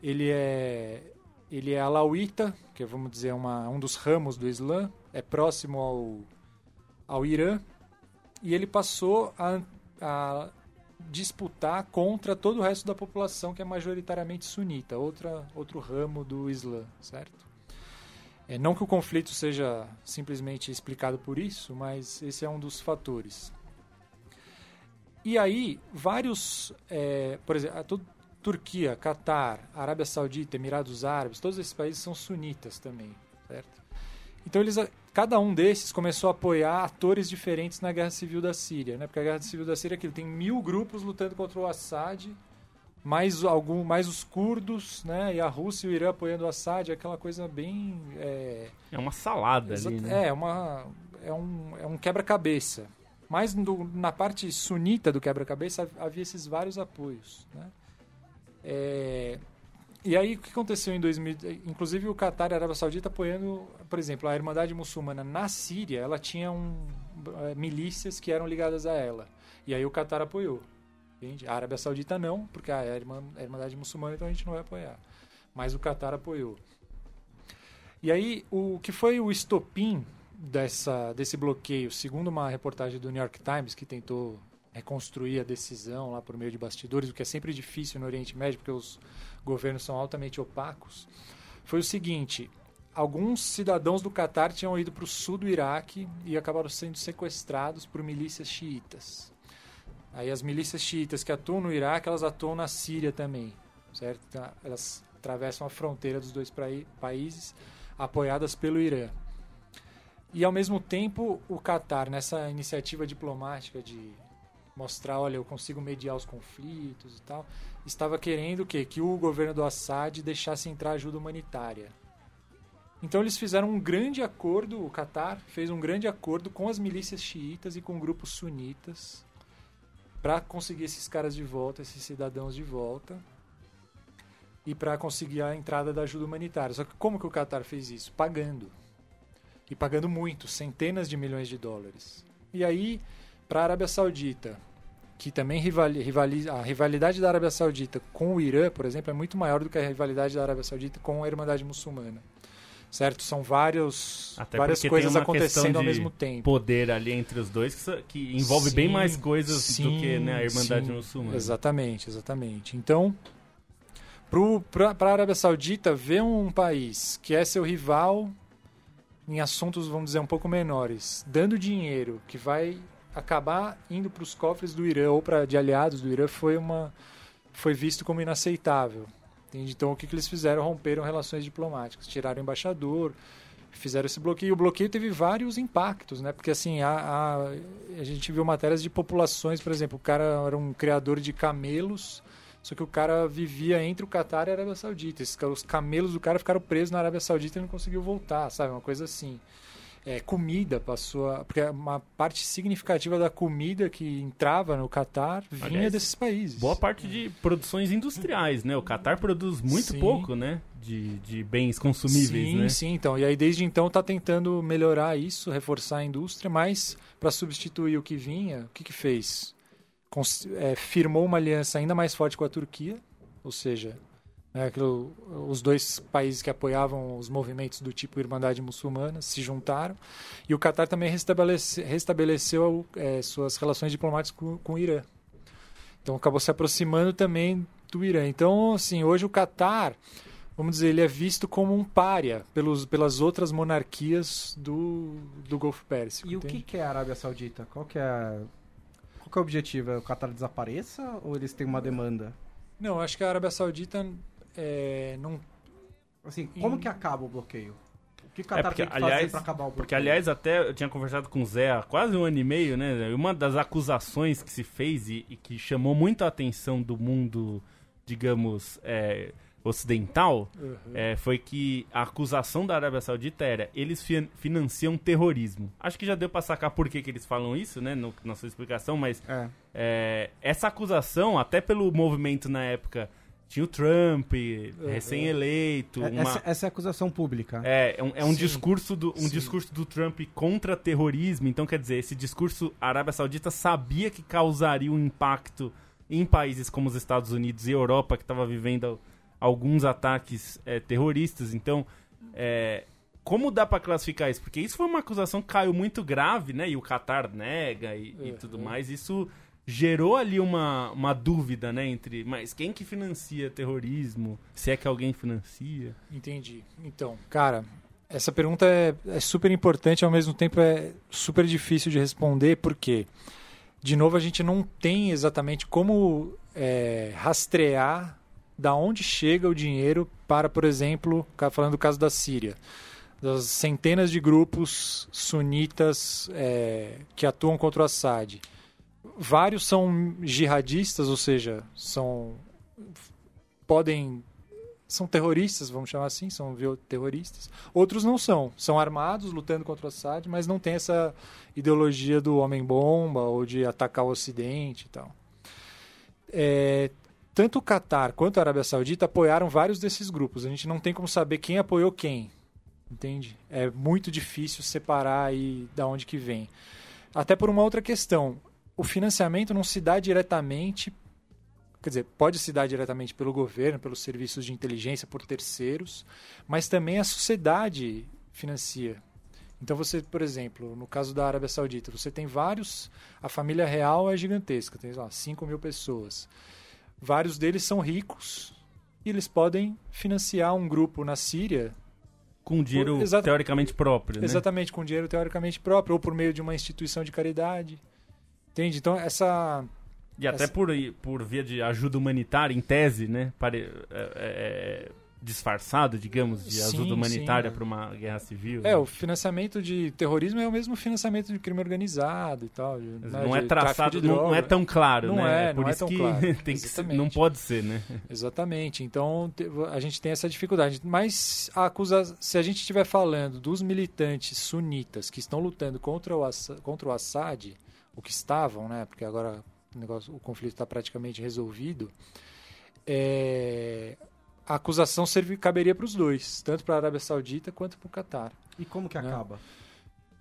ele é ele é alauíta, que é, vamos dizer uma, um dos ramos do Islã, é próximo ao, ao Irã, e ele passou a, a disputar contra todo o resto da população que é majoritariamente sunita, outra, outro ramo do Islã, certo? É, não que o conflito seja simplesmente explicado por isso, mas esse é um dos fatores. E aí, vários, é, por exemplo, Turquia, Catar, Arábia Saudita, Emirados Árabes, todos esses países são sunitas também, certo? Então eles, cada um desses começou a apoiar atores diferentes na guerra civil da Síria, né? Porque a guerra civil da Síria é aquilo, tem mil grupos lutando contra o Assad, mais algum, mais os curdos, né? E a Rússia e o Irã apoiando o Assad, é aquela coisa bem é, é uma salada ali, né? É uma é um, é um quebra-cabeça. Mas na parte sunita do quebra-cabeça havia esses vários apoios, né? É, e aí o que aconteceu em 2000? Inclusive o Qatar e a Arábia Saudita apoiando, por exemplo, a Irmandade Muçulmana na Síria, ela tinha um, é, milícias que eram ligadas a ela. E aí o Qatar apoiou. Entende? A Arábia Saudita não, porque a, Irmã, a Irmandade Muçulmana, então a gente não vai apoiar. Mas o Qatar apoiou. E aí, o que foi o estopim dessa, desse bloqueio, segundo uma reportagem do New York Times, que tentou reconstruir a decisão lá por meio de bastidores, o que é sempre difícil no Oriente Médio, porque os governos são altamente opacos, foi o seguinte: alguns cidadãos do Catar tinham ido para o sul do Iraque e acabaram sendo sequestrados por milícias xiitas. Aí as milícias xiitas que atuam no Iraque, elas atuam na Síria também, certo? Então, elas atravessam a fronteira dos dois países, apoiadas pelo Irã. E ao mesmo tempo, o Catar, nessa iniciativa diplomática de mostrar, olha, eu consigo mediar os conflitos e tal, estava querendo o quê? Que o governo do Assad deixasse entrar ajuda humanitária. Então eles fizeram um grande acordo, o Qatar fez um grande acordo com as milícias xiitas e com grupos sunitas para conseguir esses caras de volta, esses cidadãos de volta e para conseguir a entrada da ajuda humanitária. Só que como que o Qatar fez isso? Pagando. E pagando muito, centenas de milhões de dólares. E aí, para a Arábia Saudita, que também rivaliza, a rivalidade da Arábia Saudita com o Irã, por exemplo, é muito maior do que a rivalidade da Arábia Saudita com a Irmandade Muçulmana. Certo? São vários, Até várias coisas acontecendo ao mesmo tempo. poder ali entre os dois que, que envolve sim, bem mais coisas sim, do que né, a Irmandade sim, Muçulmana. Exatamente, exatamente. Então, para a Arábia Saudita, ver um país que é seu rival em assuntos, vamos dizer, um pouco menores, dando dinheiro que vai acabar indo para os cofres do Irã ou para de aliados do Irã foi uma foi visto como inaceitável. Entende? Então o que, que eles fizeram? Romperam relações diplomáticas, tiraram o embaixador, fizeram esse bloqueio. O bloqueio teve vários impactos, né? Porque assim, a, a, a gente viu matérias de populações, por exemplo, o cara era um criador de camelos, só que o cara vivia entre o Catar e a Arábia Saudita. Esses, os camelos do cara ficaram presos na Arábia Saudita e não conseguiu voltar, sabe? Uma coisa assim é, comida passou a, porque uma parte significativa da comida que entrava no Catar vinha Aliás, desses países. Boa parte de produções industriais, né? O Catar produz muito sim. pouco, né? De, de bens consumíveis, sim, né? Sim, então. E aí desde então está tentando melhorar isso, reforçar a indústria, mas para substituir o que vinha, o que, que fez? É, firmou uma aliança ainda mais forte com a Turquia, ou seja, né, aquilo, os dois países que apoiavam os movimentos do tipo Irmandade Muçulmana se juntaram. E o Catar também restabelece, restabeleceu é, suas relações diplomáticas com, com o Irã. Então acabou se aproximando também do Irã. Então, assim, hoje o Catar, vamos dizer, ele é visto como um pária pelos, pelas outras monarquias do, do Golfo Pérsico. E entende? o que, que é a Arábia Saudita? Qual que é, qual que é o objetivo? É o Catar desapareça ou eles têm uma demanda? Não, acho que a Arábia Saudita é, não... Assim, como em... que acaba o bloqueio? O que o Qatar é porque, tem que aliás, fazer pra acabar o bloqueio? Porque, aliás, até eu tinha conversado com o Zé há quase um ano e meio, né? Uma das acusações que se fez e, e que chamou muito a atenção do mundo, digamos, é, ocidental, uhum. é, foi que a acusação da Arábia Saudita era eles fi financiam terrorismo. Acho que já deu pra sacar por que, que eles falam isso, né? No, na sua explicação, mas é. É, essa acusação, até pelo movimento na época tinha o Trump, recém-eleito. É, uma- Essa, essa é a acusação pública. É, é um, é um discurso do um Sim. discurso do Trump contra terrorismo. Então, quer dizer, esse discurso a Arábia Saudita sabia que causaria um impacto em países como os Estados Unidos e Europa, que estava vivendo alguns ataques é, terroristas. Então, é, como dá para classificar isso? Porque isso foi uma acusação que caiu muito grave, né? E o Qatar nega e, e Uhum. tudo mais. Isso gerou ali uma, uma dúvida, né? Entre, mas quem que financia terrorismo? Se é que alguém financia? Entendi. Então, cara, essa pergunta é, é super importante, ao mesmo tempo é super difícil de responder, porque, de novo, a gente não tem exatamente como é, rastrear da onde chega o dinheiro para, por exemplo, falando do caso da Síria, das centenas de grupos sunitas é, que atuam contra o Assad. Vários são jihadistas, ou seja, são podem são terroristas, vamos chamar assim, são terroristas. Outros não são, são armados lutando contra o Assad, mas não tem essa ideologia do homem-bomba ou de atacar o Ocidente e tal. É, tanto o Catar quanto a Arábia Saudita apoiaram vários desses grupos. A gente não tem como saber quem apoiou quem, entende? É muito difícil separar aí da onde que vem. Até por uma outra questão, o financiamento não se dá diretamente quer dizer, pode se dar diretamente pelo governo, pelos serviços de inteligência, por terceiros, mas também a sociedade financia. Então você, por exemplo, no caso da Arábia Saudita, você tem vários, a família real é gigantesca, tem lá 5 mil pessoas. Vários deles são ricos e eles podem financiar um grupo na Síria Com dinheiro Exata- teoricamente próprio, né? Exatamente, com dinheiro teoricamente próprio, ou por meio de uma instituição de caridade. Entende? Então, essa. E até Essa- por, por via de ajuda humanitária, em tese, né? Pare, é, é, disfarçado, digamos, de Sim, ajuda humanitária sim. para uma guerra civil. É, né? o financiamento de terrorismo é o mesmo financiamento de crime organizado e tal. de- né, não é traçado, não, não é tão claro, Não né? é, por não é isso tão que claro. tem que ser, não pode ser, né? Exatamente. Então a gente tem essa dificuldade. Mas a acusa... se a gente estiver falando dos militantes sunitas que estão lutando contra o, contra o Assad, o que estavam, né? Porque agora o, negócio, o conflito está praticamente resolvido. é, A acusação serve, caberia para os dois, tanto para a Arábia Saudita quanto para o Catar. E como que Né? acaba?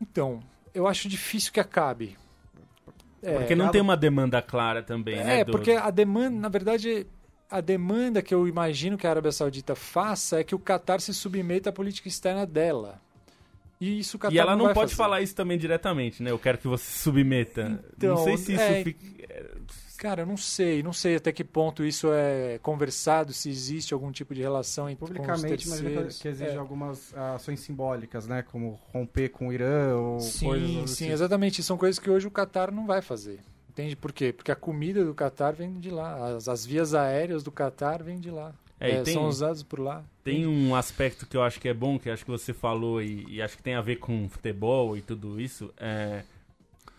Então, eu acho difícil que acabe. É, Porque não tem uma demanda clara também, né? É, do- porque a demanda, na verdade, a demanda que eu imagino que a Arábia Saudita faça é que o Qatar se submeta à política externa dela. E isso o Qatar E ela não, vai pode fazer. falar isso também diretamente, né? Eu quero que você se submeta. Então, não sei se isso é- fica... Cara, eu não sei, não sei até que ponto isso é conversado, se existe algum tipo de relação entre Publicamente, mas terceiros. que exige É. algumas ações simbólicas, né? Como romper com o Irã ou coisas Sim, assim. sim, exatamente. São coisas que hoje o Qatar não vai fazer. Entende por quê? Porque a comida do Qatar vem de lá. As, as vias aéreas do Qatar vêm de lá. É, É, tem- São usadas por lá. Tem um aspecto que eu acho que é bom, que acho que você falou e, e acho que tem a ver com futebol e tudo isso. É,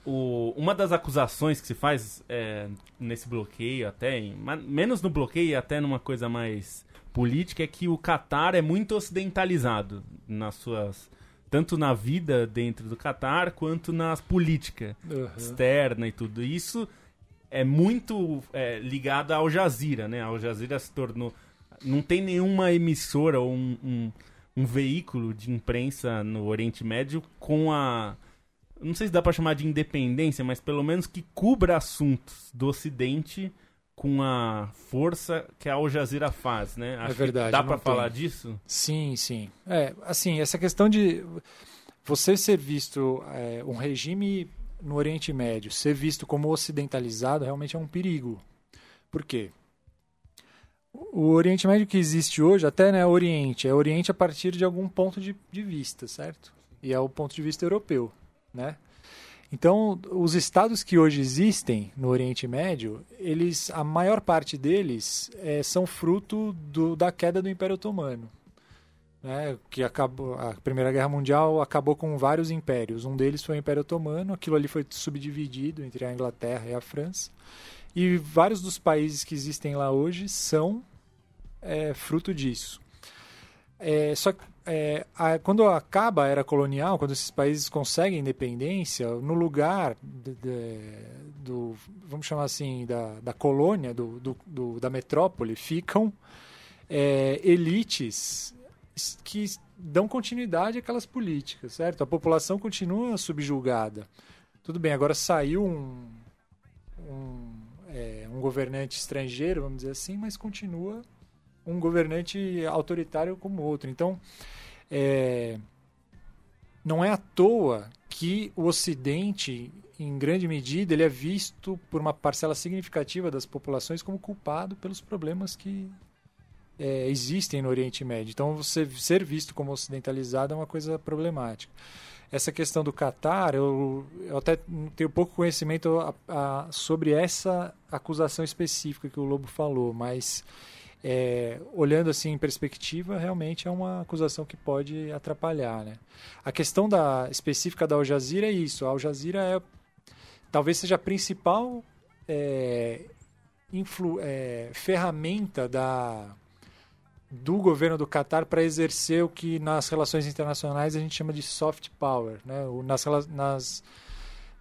o- uma das acusações que se faz é, nesse bloqueio, até em- menos no bloqueio até numa coisa mais política, é que o Catar é muito ocidentalizado nas suas tanto na vida dentro do Catar quanto na política Uhum. externa e tudo isso é muito é, ligado ao Jazeera, né? Ao Jazeera se tornou não tem nenhuma emissora ou um, um, um veículo de imprensa no Oriente Médio com a não sei se dá pra chamar de independência, mas pelo menos que cubra assuntos do Ocidente com a força que a Al Jazeera faz, né? Acho que verdade, Dá tem. falar disso? Sim, sim. É, assim, essa questão de você ser visto, é, um regime no Oriente Médio, ser visto como ocidentalizado, realmente é um perigo. Por quê? O Oriente Médio que existe hoje, até não é Oriente, é Oriente a partir de algum ponto de, de vista, certo? E é o ponto de vista europeu, né? Então, os estados que hoje existem no Oriente Médio, eles, a maior parte deles eh, são fruto do- da queda do Império Otomano, né? Que acabou a Primeira Guerra Mundial acabou com vários impérios. Um deles foi o Império Otomano. Aquilo ali foi subdividido entre a Inglaterra e a França. E vários dos países que existem lá hoje são eh, fruto disso. É, só que é, a- quando acaba a era colonial, quando esses países conseguem independência, no lugar de- de- do, vamos chamar assim, da, da colônia, do, do- do- da metrópole, ficam é, elites que dão continuidade àquelas políticas, certo? A população continua subjugada. Tudo bem, agora saiu um, um, é, um governante estrangeiro, vamos dizer assim, mas continua um governante autoritário como outro. Então, é, não é à toa que o Ocidente, em grande medida, ele é visto por uma parcela significativa das populações como culpado pelos problemas que é, existem no Oriente Médio. Então, você ser visto como ocidentalizado é uma coisa problemática. Essa questão do Catar, eu, eu até tenho pouco conhecimento a- a- sobre essa acusação específica que o Lobo falou, mas é, olhando assim em perspectiva, realmente é uma acusação que pode atrapalhar. Né? A questão da, específica da Al Jazeera é isso. A Al Jazeera é, talvez seja a principal é, influ- é, ferramenta da, do governo do Catar para exercer o que nas relações internacionais a gente chama de soft power. Né? O- nas, nas,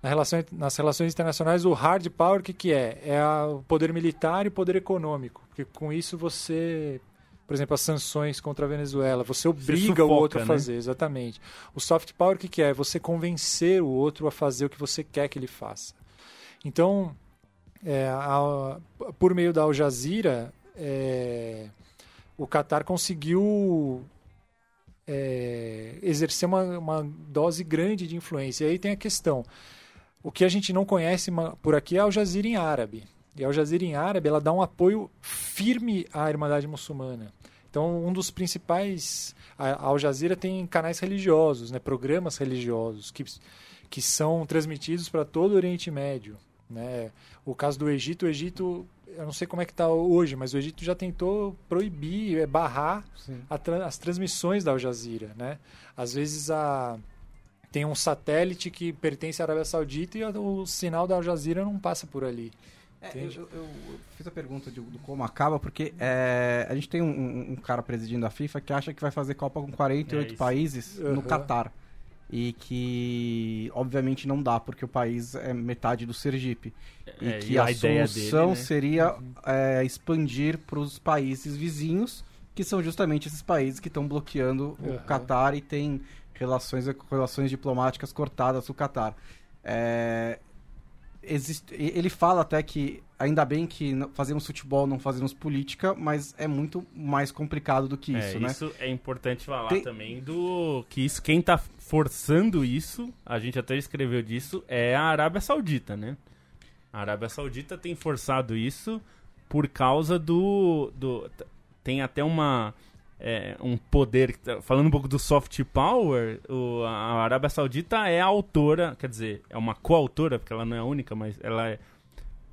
na relação, nas relações internacionais, o hard power, o que, que é? É o poder militar e o poder econômico. Porque com isso você, por exemplo, as sanções contra a Venezuela, você obriga o sufoca, outro a né? fazer, exatamente. O soft power, o que, que é? É você convencer o outro a fazer o que você quer que ele faça. Então, é, a- por meio da Al Jazeera, é, o Qatar conseguiu é, exercer uma, uma dose grande de influência. E aí tem a questão. O que a gente não conhece por aqui é Al Jazeera em árabe. E Al Jazeera em árabe ela dá um apoio firme à Irmandade Muçulmana. Então, um dos principais. A Al Jazeera tem canais religiosos, né, programas religiosos, que, que são transmitidos para todo o Oriente Médio. Né? O caso do Egito, o Egito, eu não sei como é que está hoje, mas o Egito já tentou proibir, é, barrar tra- as transmissões da Al Jazeera, né? Às vezes a tem um satélite que pertence à Arábia Saudita e o sinal da Al Jazeera não passa por ali. É, eu, eu- eu fiz a pergunta de, do como acaba, porque é, a gente tem um, um- cara presidindo a FIFA que acha que vai fazer Copa com 48 É países no Aham. Catar. E que, obviamente, não dá, porque o país é metade do Sergipe. E É, que e a, a ideia solução dele, né? seria é, expandir para os países vizinhos, que são justamente esses países que estão bloqueando o Aham. Catar e têm relações, relações diplomáticas cortadas com o Catar. É, existe, ele fala até que ainda bem que fazemos futebol, não fazemos política, mas é muito mais complicado do que É, isso, né? isso é importante falar Tem- também do que isso quem tá forçando isso, a gente até escreveu disso, é a Arábia Saudita, né? A Arábia Saudita tem forçado isso por causa do, do tem até uma é, um poder falando um pouco do soft power, o, a Arábia Saudita é a autora, quer dizer, é uma coautora, porque ela não é a única, mas ela é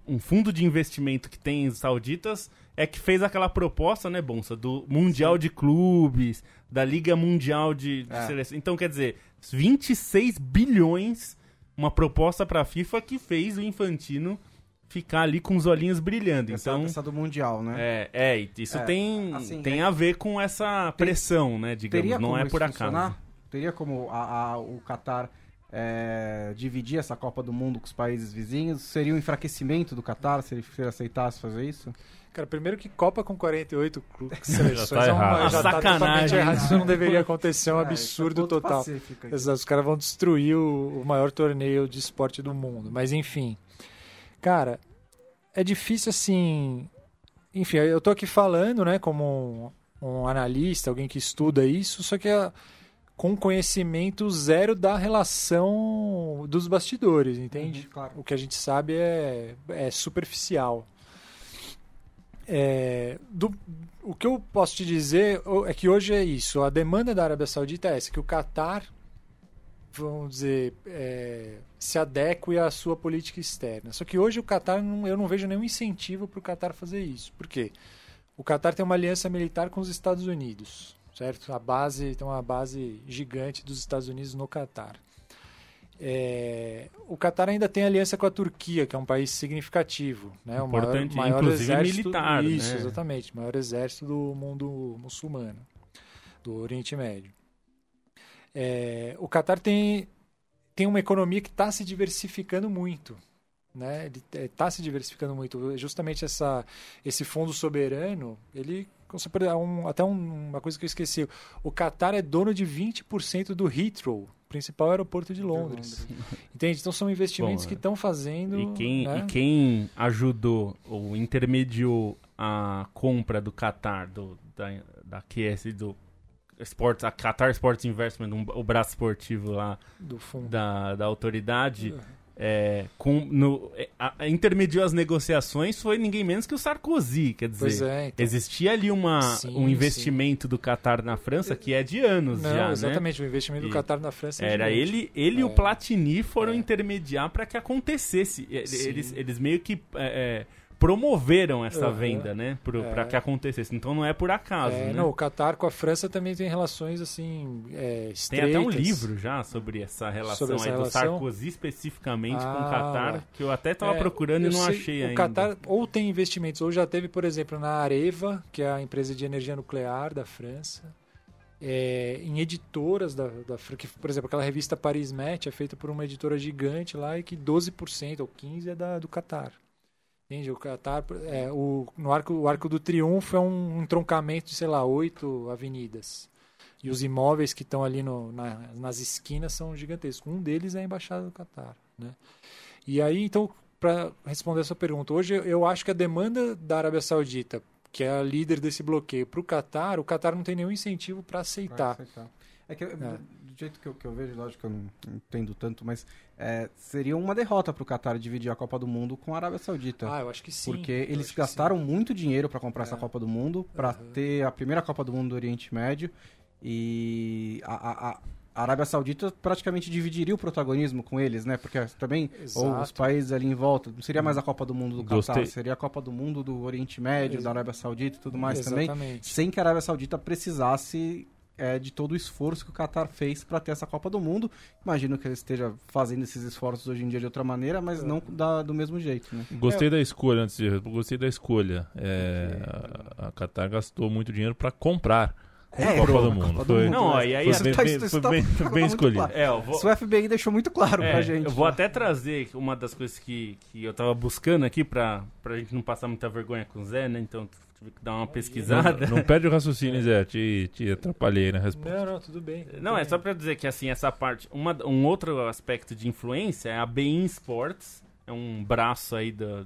um fundo de investimento que tem os sauditas é que fez aquela proposta, né, Bonsa, do Mundial de Clubes, da Liga Mundial de, de É. Seleção. Então, quer dizer, 26 bilhões, uma proposta para a FIFA que fez o Infantino ficar ali com os olhinhos brilhando. Essa, Então, essa do Mundial, né? é, é, isso É, tem, assim, tem é- a ver com essa pressão, né, digamos, não é por funcionar? acaso. Teria como a- a- o Catar é, dividir essa Copa do Mundo com os países vizinhos? Seria um enfraquecimento do Catar se ele se ele aceitasse fazer isso? Cara, primeiro que Copa com 48 clubes, seleções tá é uma, já tá Sacanagem. totalmente errado. Isso não deveria acontecer, é um É, absurdo isso é total. Exato, os caras vão destruir o, o maior torneio de esporte do mundo. Mas enfim. Cara, é difícil assim. Enfim, eu tô aqui falando, né, como um, um analista, alguém que estuda isso, só que é com conhecimento zero da relação dos bastidores, entende? Uhum, claro. O que a gente sabe é, é superficial. É, do- o que eu posso te dizer é que hoje é isso. A demanda da Arábia Saudita é essa, que o Catar, vamos dizer, é, se adeque à sua política externa. Só que hoje o Catar, não- eu não vejo nenhum incentivo para o Catar fazer isso. Por quê? O Catar tem uma aliança militar com os Estados Unidos, certo? A base tem uma base gigante dos Estados Unidos no Catar. É, o Catar ainda tem aliança com a Turquia, que é um país significativo, né? O maior, maior exército, militar, isso, né? exatamente, maior exército do mundo muçulmano. do Oriente Médio. É, o Catar tem, tem uma economia que está se diversificando muito. Né? Ele está se diversificando muito. Justamente essa, esse fundo soberano, ele um, até um, uma coisa que eu esqueci. O Qatar é dono de 20% do Heathrow, principal aeroporto de Londres. Entende? Então são investimentos Bom, que estão fazendo. E quem, né? e quem ajudou ou intermediou a compra do Qatar, do, da, da QS, do Sports, a Qatar Sports Investment, um, o braço esportivo lá da, da autoridade, é, com, no, é, a, a intermediou as negociações foi ninguém menos que o Sarkozy. Quer dizer, é, então. existia ali uma, Sim, um investimento do Qatar na França que é de anos Não, já, né? exatamente. O investimento E do Qatar na França é Era ele, ele e o É. Platini foram É. intermediar para que acontecesse. Sim. Eles, eles meio que promoveram essa Aham. venda, né? É. Para que acontecesse. Então não é por acaso, É, né? Não, o Qatar com a França também tem relações assim é, Tem estreitas. até um livro já sobre essa relação Sobre essa aí do relação? Sarkozy especificamente com o Ah, Qatar, que eu até estava É, procurando e não sei, achei o ainda. Qatar ou tem investimentos, ou já teve, por exemplo, na Areva, que é a empresa de energia nuclear da França, é, em editoras da, da que, por exemplo, aquela revista Paris Match é feita por uma editora gigante lá e que 12% ou 15% é da, do Qatar. Entende? O Qatar, é, o, no arco, o Arco do Triunfo é um entroncamento de, sei lá, oito avenidas. E os imóveis que estão ali no, na- nas esquinas são gigantescos. Um deles é a Embaixada do Qatar. Né? E aí, então, para responder a sua pergunta, hoje eu- acho que a demanda da Arábia Saudita, que é a líder desse bloqueio, para o Qatar, o Qatar não tem nenhum incentivo para aceitar. aceitar. É que, do jeito que eu, que eu vejo, lógico que eu não entendo tanto, mas é, seria uma derrota pro Qatar dividir a Copa do Mundo com a Arábia Saudita. Ah, eu acho que sim. porque eu eles gastaram muito dinheiro para comprar essa É. Copa do Mundo, para Aham. ter a primeira Copa do Mundo do Oriente Médio. E a, a- a- a Arábia Saudita praticamente dividiria o protagonismo com eles, né? Porque também ou os países ali em volta, não seria mais a Copa do Mundo do Gostei. Qatar, seria a Copa do Mundo do Oriente Médio, Ex- da Arábia Saudita e tudo mais também Exatamente. sem que a Arábia Saudita precisasse é, de todo o esforço que o Qatar fez para ter essa Copa do Mundo. Imagino que ele esteja fazendo esses esforços hoje em dia de outra maneira, mas não da- do mesmo jeito, né? Gostei da escolha, antes de gostei da escolha. É, a, a Qatar gastou muito dinheiro para comprar É, a Copa do Mundo. Copa do foi, Mundo, Não, né? e aí foi bem, tá- bem- isso foi tá bem- bem escolhido. claro. É, vou, Isso o FBI deixou muito claro É, pra gente. Eu vou né? até trazer uma das coisas que, que eu tava buscando aqui pra, pra gente não passar muita vergonha com o Zé, né? Então tive que dar uma Não, pesquisada. não perde o raciocínio, Zé. Te, te atrapalhei na resposta. Não, não, tudo bem. Não, é Tudo só bem. pra dizer que assim, essa parte. Uma, um outro aspecto de influência é a Bein Sports. É um braço aí da,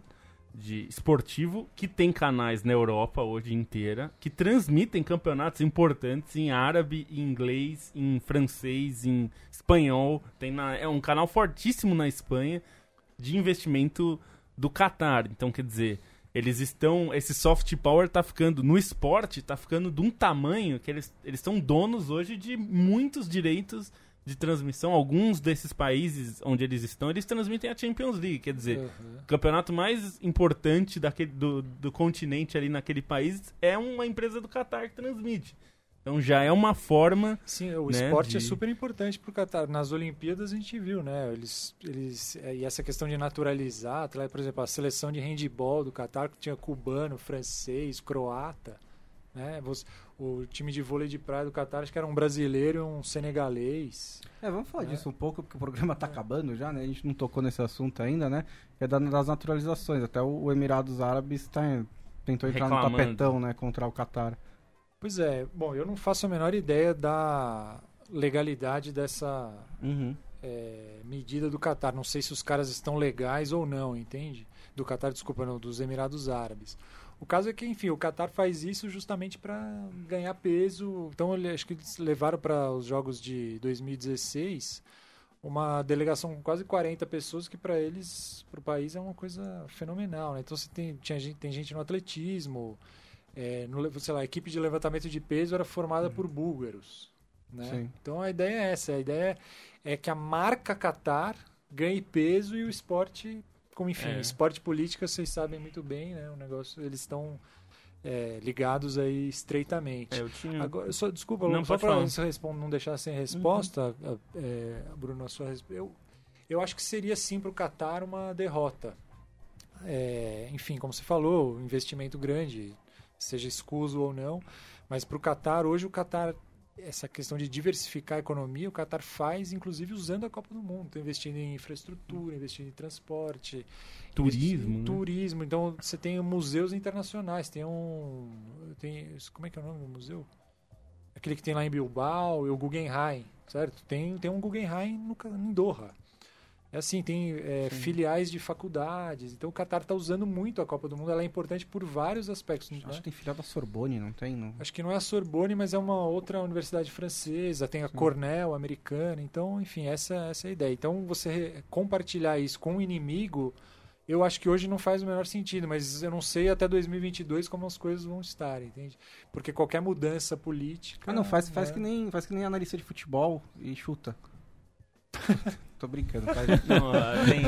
de esportivo que tem canais na Europa hoje inteira que transmitem campeonatos importantes em árabe, em inglês, em francês, em espanhol. Tem na, é um canal fortíssimo na Espanha de investimento do Qatar. Então, quer dizer, eles estão. Esse soft power tá ficando. No esporte, tá ficando de um tamanho que eles, eles são donos hoje de muitos direitos de transmissão. Alguns desses países onde eles estão, eles transmitem a Champions League. Quer dizer, Aham. o campeonato mais importante daquele, do, do continente ali naquele país é uma empresa do Qatar que transmite. Então já é uma forma. Sim, o né, esporte é de- super importante para o Qatar. Nas Olimpíadas a gente viu, né? Eles, eles, é, e essa questão de naturalizar, por exemplo, a seleção de handball do Qatar, que tinha cubano, francês, croata. Né? O time de vôlei de praia do Qatar, acho que era um brasileiro e um senegalês. É, vamos falar É. disso um pouco, porque o programa tá acabando já, né? A gente não tocou nesse assunto ainda, né? É da- das naturalizações. Até o, Emirados Árabes tá, tentou entrar no Reclamando. tapetão, né? Contra o Qatar. Pois é, bom, eu não faço a menor ideia da legalidade dessa Uhum. é, medida do Qatar. Não sei se os caras estão legais ou não, entende? Do Qatar, desculpa, não, dos Emirados Árabes. O caso é que, enfim, o Qatar faz isso justamente para ganhar peso. Então, acho que eles levaram para os jogos de 2016 uma delegação com quase 40 pessoas que para eles, para o país, é uma coisa fenomenal. Né? Então, você tem, tinha gente, tem gente no atletismo, é, no, sei lá, a equipe de levantamento de peso era formada por búlgaros. Né? Então, a ideia é essa. A ideia é que a marca Qatar ganhe peso e o esporte, como enfim, É. esporte política, vocês sabem muito bem, né? O negócio, eles estão é, ligados aí estreitamente. É, eu tinha. Agora, só, desculpa, Não, só para não deixar sem resposta, é, Bruno, a sua eu, eu acho que seria sim para o Qatar uma derrota. É, enfim, como você falou, investimento grande, seja escuso ou não, mas para o Qatar, hoje o Qatar essa questão de diversificar a economia, o Qatar faz, inclusive, usando a Copa do Mundo. Então, investindo em infraestrutura, investindo em transporte. Turismo, Em né? Turismo. Então, você tem museus internacionais. Tem um... Tem, como é que é o nome do museu? Aquele que tem lá em Bilbao e o Guggenheim, certo? Tem, tem um Guggenheim no, em Doha. É assim, tem é, filiais de faculdades. Então, o Qatar está usando muito a Copa do Mundo. Ela é importante por vários aspectos. né? Acho que tem filial da Sorbonne, não tem? Não? Acho que não é a Sorbonne, mas é uma outra universidade francesa, tem a Cornell americana, então, enfim, essa, essa é a ideia. Então, você compartilhar isso com o inimigo, eu acho que hoje não faz o menor sentido, mas eu não sei até 2022 como as coisas vão estar, entende? Porque qualquer mudança política... Ah, não, faz, faz, né? que nem, faz que nem analista de futebol e chuta. Tô brincando, tá? Não, ah, tem-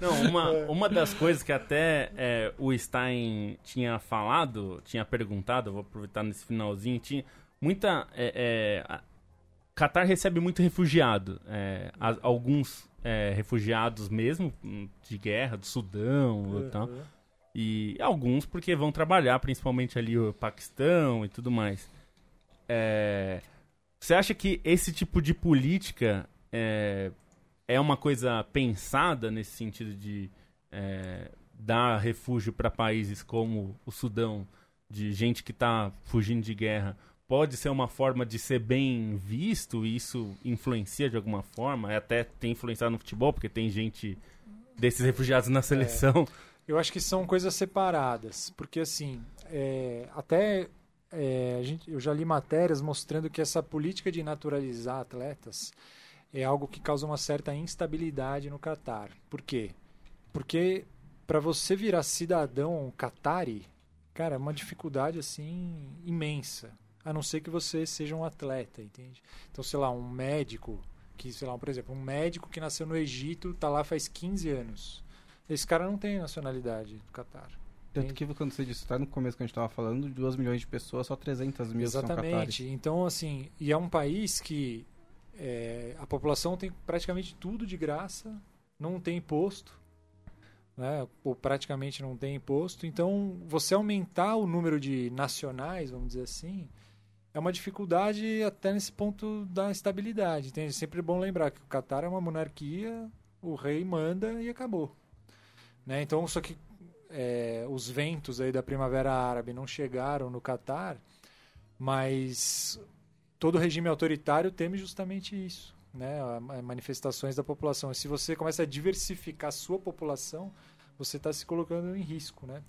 não, uma, uma das coisas que até é, o Stein tinha falado, tinha perguntado, vou aproveitar nesse finalzinho, tinha muita. É, é, a- Qatar recebe muito refugiado. é, a- alguns é, refugiados mesmo, hum, de guerra, do Sudão e tal. Uhum. E alguns porque vão trabalhar, principalmente ali o Paquistão e tudo mais. É, Você acha que esse tipo de política é, é uma coisa pensada nesse sentido de é, dar refúgio para países como o Sudão, de gente que está fugindo de guerra? Pode ser uma forma de ser bem visto e isso influencia de alguma forma? É Até tem influenciado no futebol, porque tem gente desses refugiados na seleção. Eu acho que são coisas separadas, porque assim, é, até é, a gente, eu já li matérias mostrando que essa política de naturalizar atletas é algo que causa uma certa instabilidade no Catar. Por quê? Porque para você virar cidadão catari, cara, é uma dificuldade assim imensa, a não ser que você seja um atleta, entende? Então, sei lá, um médico que, sei lá, por exemplo, um médico que nasceu no Egito, tá lá faz 15 anos. Esse cara não tem nacionalidade do Catar. Tanto que quando você disse, tá no começo que a gente tava falando, de 2 milhões de pessoas, só 300 mil são catares. Exatamente. Então, assim, e é um país que é, a população tem praticamente tudo de graça, não tem imposto, né? ou praticamente não tem imposto. Então, você aumentar o número de nacionais, vamos dizer assim, é uma dificuldade até nesse ponto da estabilidade. Entende? É sempre bom lembrar que o Catar é uma monarquia, o rei manda e acabou. Né? Então, só que é, os ventos aí da Primavera Árabe não chegaram no Catar, mas todo regime autoritário teme justamente isso, né? Manifestações da população. Se você começa a diversificar a sua população, você está se colocando em risco, né?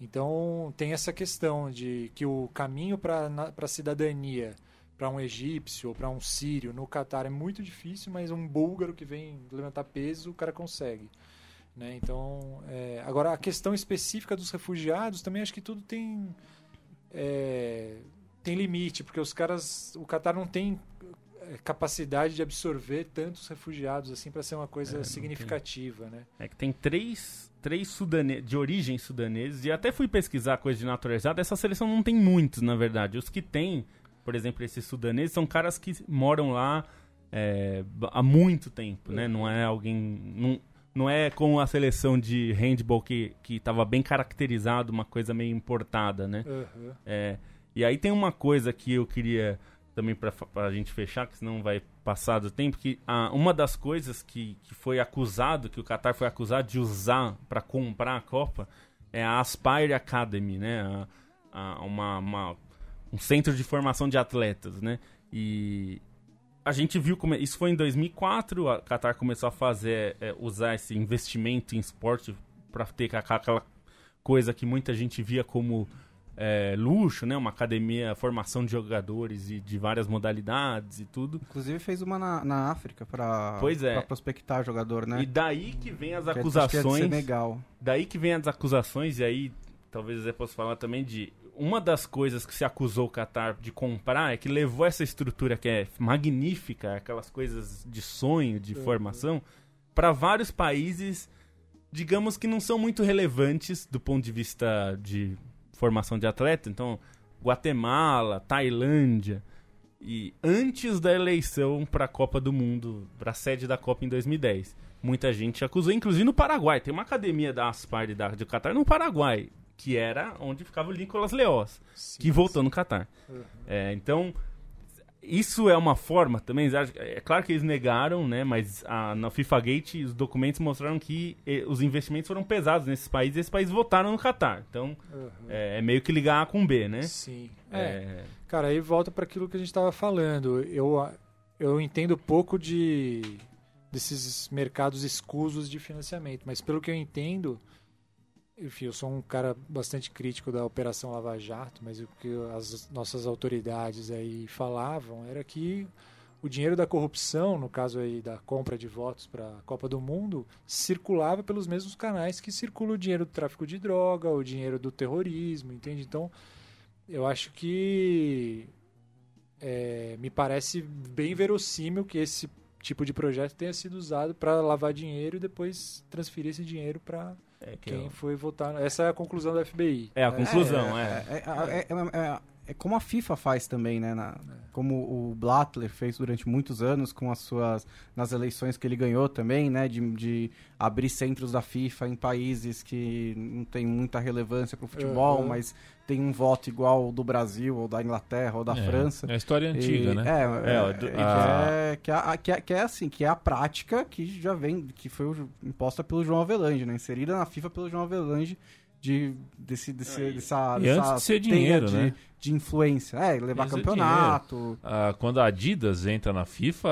Então tem essa questão de que o caminho para a cidadania para um egípcio ou para um sírio no Catar é muito difícil, mas um búlgaro que vem levantar peso, o cara consegue. Né? Então, é, agora a questão específica dos refugiados também acho que tudo tem é, tem limite, porque os caras, o Catar não tem é, capacidade de absorver tantos refugiados assim para ser uma coisa não significativa, né? É que tem três, três sudane de origem sudaneses, e até fui pesquisar coisa de naturalizado, essa seleção não tem muitos, na verdade. Os que tem, por exemplo, esses sudaneses, são caras que moram lá é, há muito tempo, né? Não é alguém... Não, não é como a seleção de handball que, que tava bem caracterizado, uma coisa meio importada, né? Uhum. É, e aí tem uma coisa que eu queria também pra pra gente fechar, que senão vai passar do tempo, que ah, uma das coisas que, que foi acusado, que o Qatar foi acusado de usar para comprar a Copa, é a Aspire Academy, né? A- a- uma, uma- um centro de formação de atletas, né? E a gente viu como isso foi em 2004, a Qatar começou a fazer é, usar esse investimento em esporte para ter aquela coisa que muita gente via como é, luxo, né? Uma academia, formação de jogadores e de várias modalidades e tudo. Inclusive fez uma na, na África pra, Pois é. prospectar jogador, né? E daí que vem as acho que é de acusações. Daí que vem as acusações, e aí talvez eu possa falar também de. Uma das coisas que se acusou o Qatar de comprar é que levou essa estrutura que é magnífica, aquelas coisas de sonho, de formação, para vários países, digamos que não são muito relevantes do ponto de vista de formação de atleta. Então, Guatemala, Tailândia. E antes da eleição para a Copa do Mundo, para a sede da Copa em 2010, muita gente acusou, inclusive no Paraguai. Tem uma academia da Aspire da, do Qatar no Paraguai, que era onde ficava o Nicolas Leoz, Sim, que voltou no Qatar. Uhum. É, então, isso é uma forma também. É claro que eles negaram, né? Mas a, na FIFA Gate os documentos mostraram que eh, os investimentos foram pesados nesses países e esses países votaram no Qatar. Então Uhum. é, é meio que ligar A com B, né? Sim. É. É, Cara, aí volta para aquilo que a gente estava falando. Eu, eu entendo pouco de desses mercados escusos de financiamento, mas pelo que eu entendo, enfim, eu sou um cara bastante crítico da Operação Lava Jato, mas o que as nossas autoridades aí falavam era que o dinheiro da corrupção, no caso aí da compra de votos para a Copa do Mundo, circulava pelos mesmos canais que circula o dinheiro do tráfico de droga, o dinheiro do terrorismo, entende? Então, eu acho que é, me parece bem verossímil que esse tipo de projeto tenha sido usado para lavar dinheiro e depois transferir esse dinheiro para é que quem eu- foi votar. Essa é a conclusão do FBI. é a conclusão, é. É, é- é- é- é como a FIFA faz também, né? na- como o Blattler fez durante muitos anos com as suas nas eleições que ele ganhou também, né? De, de abrir centros da FIFA em países que não tem muita relevância para o futebol, Uhum. mas tem um voto igual ao do Brasil ou da Inglaterra ou da É, França. É a história antiga, E- né? É, É, é, do- é, que a- é- que, é, que, é, que é assim, que é a prática que já vem, que foi imposta pelo João Avelange, né? Inserida na FIFA pelo João Avelange de, desse, desse, e- dessa, e dessa antes de ser dinheiro, de, né? De influência. É, levar Isso é campeonato. Ah, quando a Adidas entra na FIFA,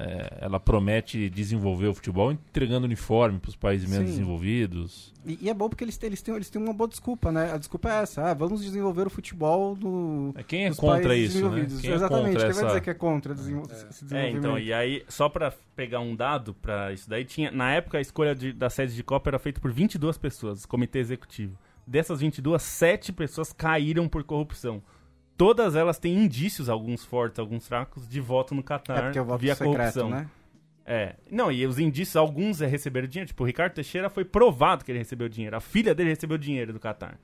é, ela promete desenvolver o futebol entregando uniforme para os países menos Sim. desenvolvidos. E, e é bom porque eles têm, eles, têm, eles têm uma boa desculpa, né? A desculpa é essa. Ah, vamos desenvolver o futebol no, É, Quem é contra isso, né? Quem é Exatamente. contra Quem essa... vai dizer que é contra desenvol- esse É, então, e aí, só pra pegar um dado pra isso daí, tinha, na época a escolha de, da sede de Copa era feita por 22 pessoas, comitê executivo. Dessas 22, 7 pessoas caíram por corrupção. Todas elas têm indícios, alguns fortes, alguns fracos, de voto no É Catar porque é voto via secreto, corrupção. né? É. Não, e os indícios, alguns é receber dinheiro. Tipo, o Ricardo Teixeira foi provado que ele recebeu dinheiro. A filha dele recebeu dinheiro do Catar.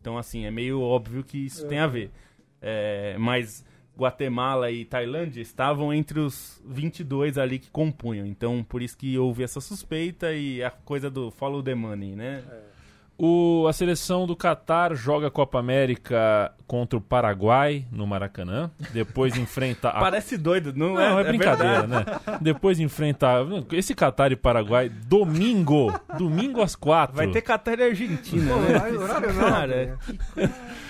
Então, assim, é meio óbvio que isso tem a ver. É, mas Guatemala e Tailândia estavam entre os 22 ali que compunham. Então, por isso que houve essa suspeita e a coisa do follow the money, né? O, a seleção do Catar joga a Copa América contra o Paraguai no Maracanã. Depois enfrenta a. Parece doido, não, Não, é? é, brincadeira, verdade. né? Depois enfrenta. Esse Catar e Paraguai, domingo. Domingo às quatro. Vai ter Catar e Argentina, Pô, né? horário- Cara,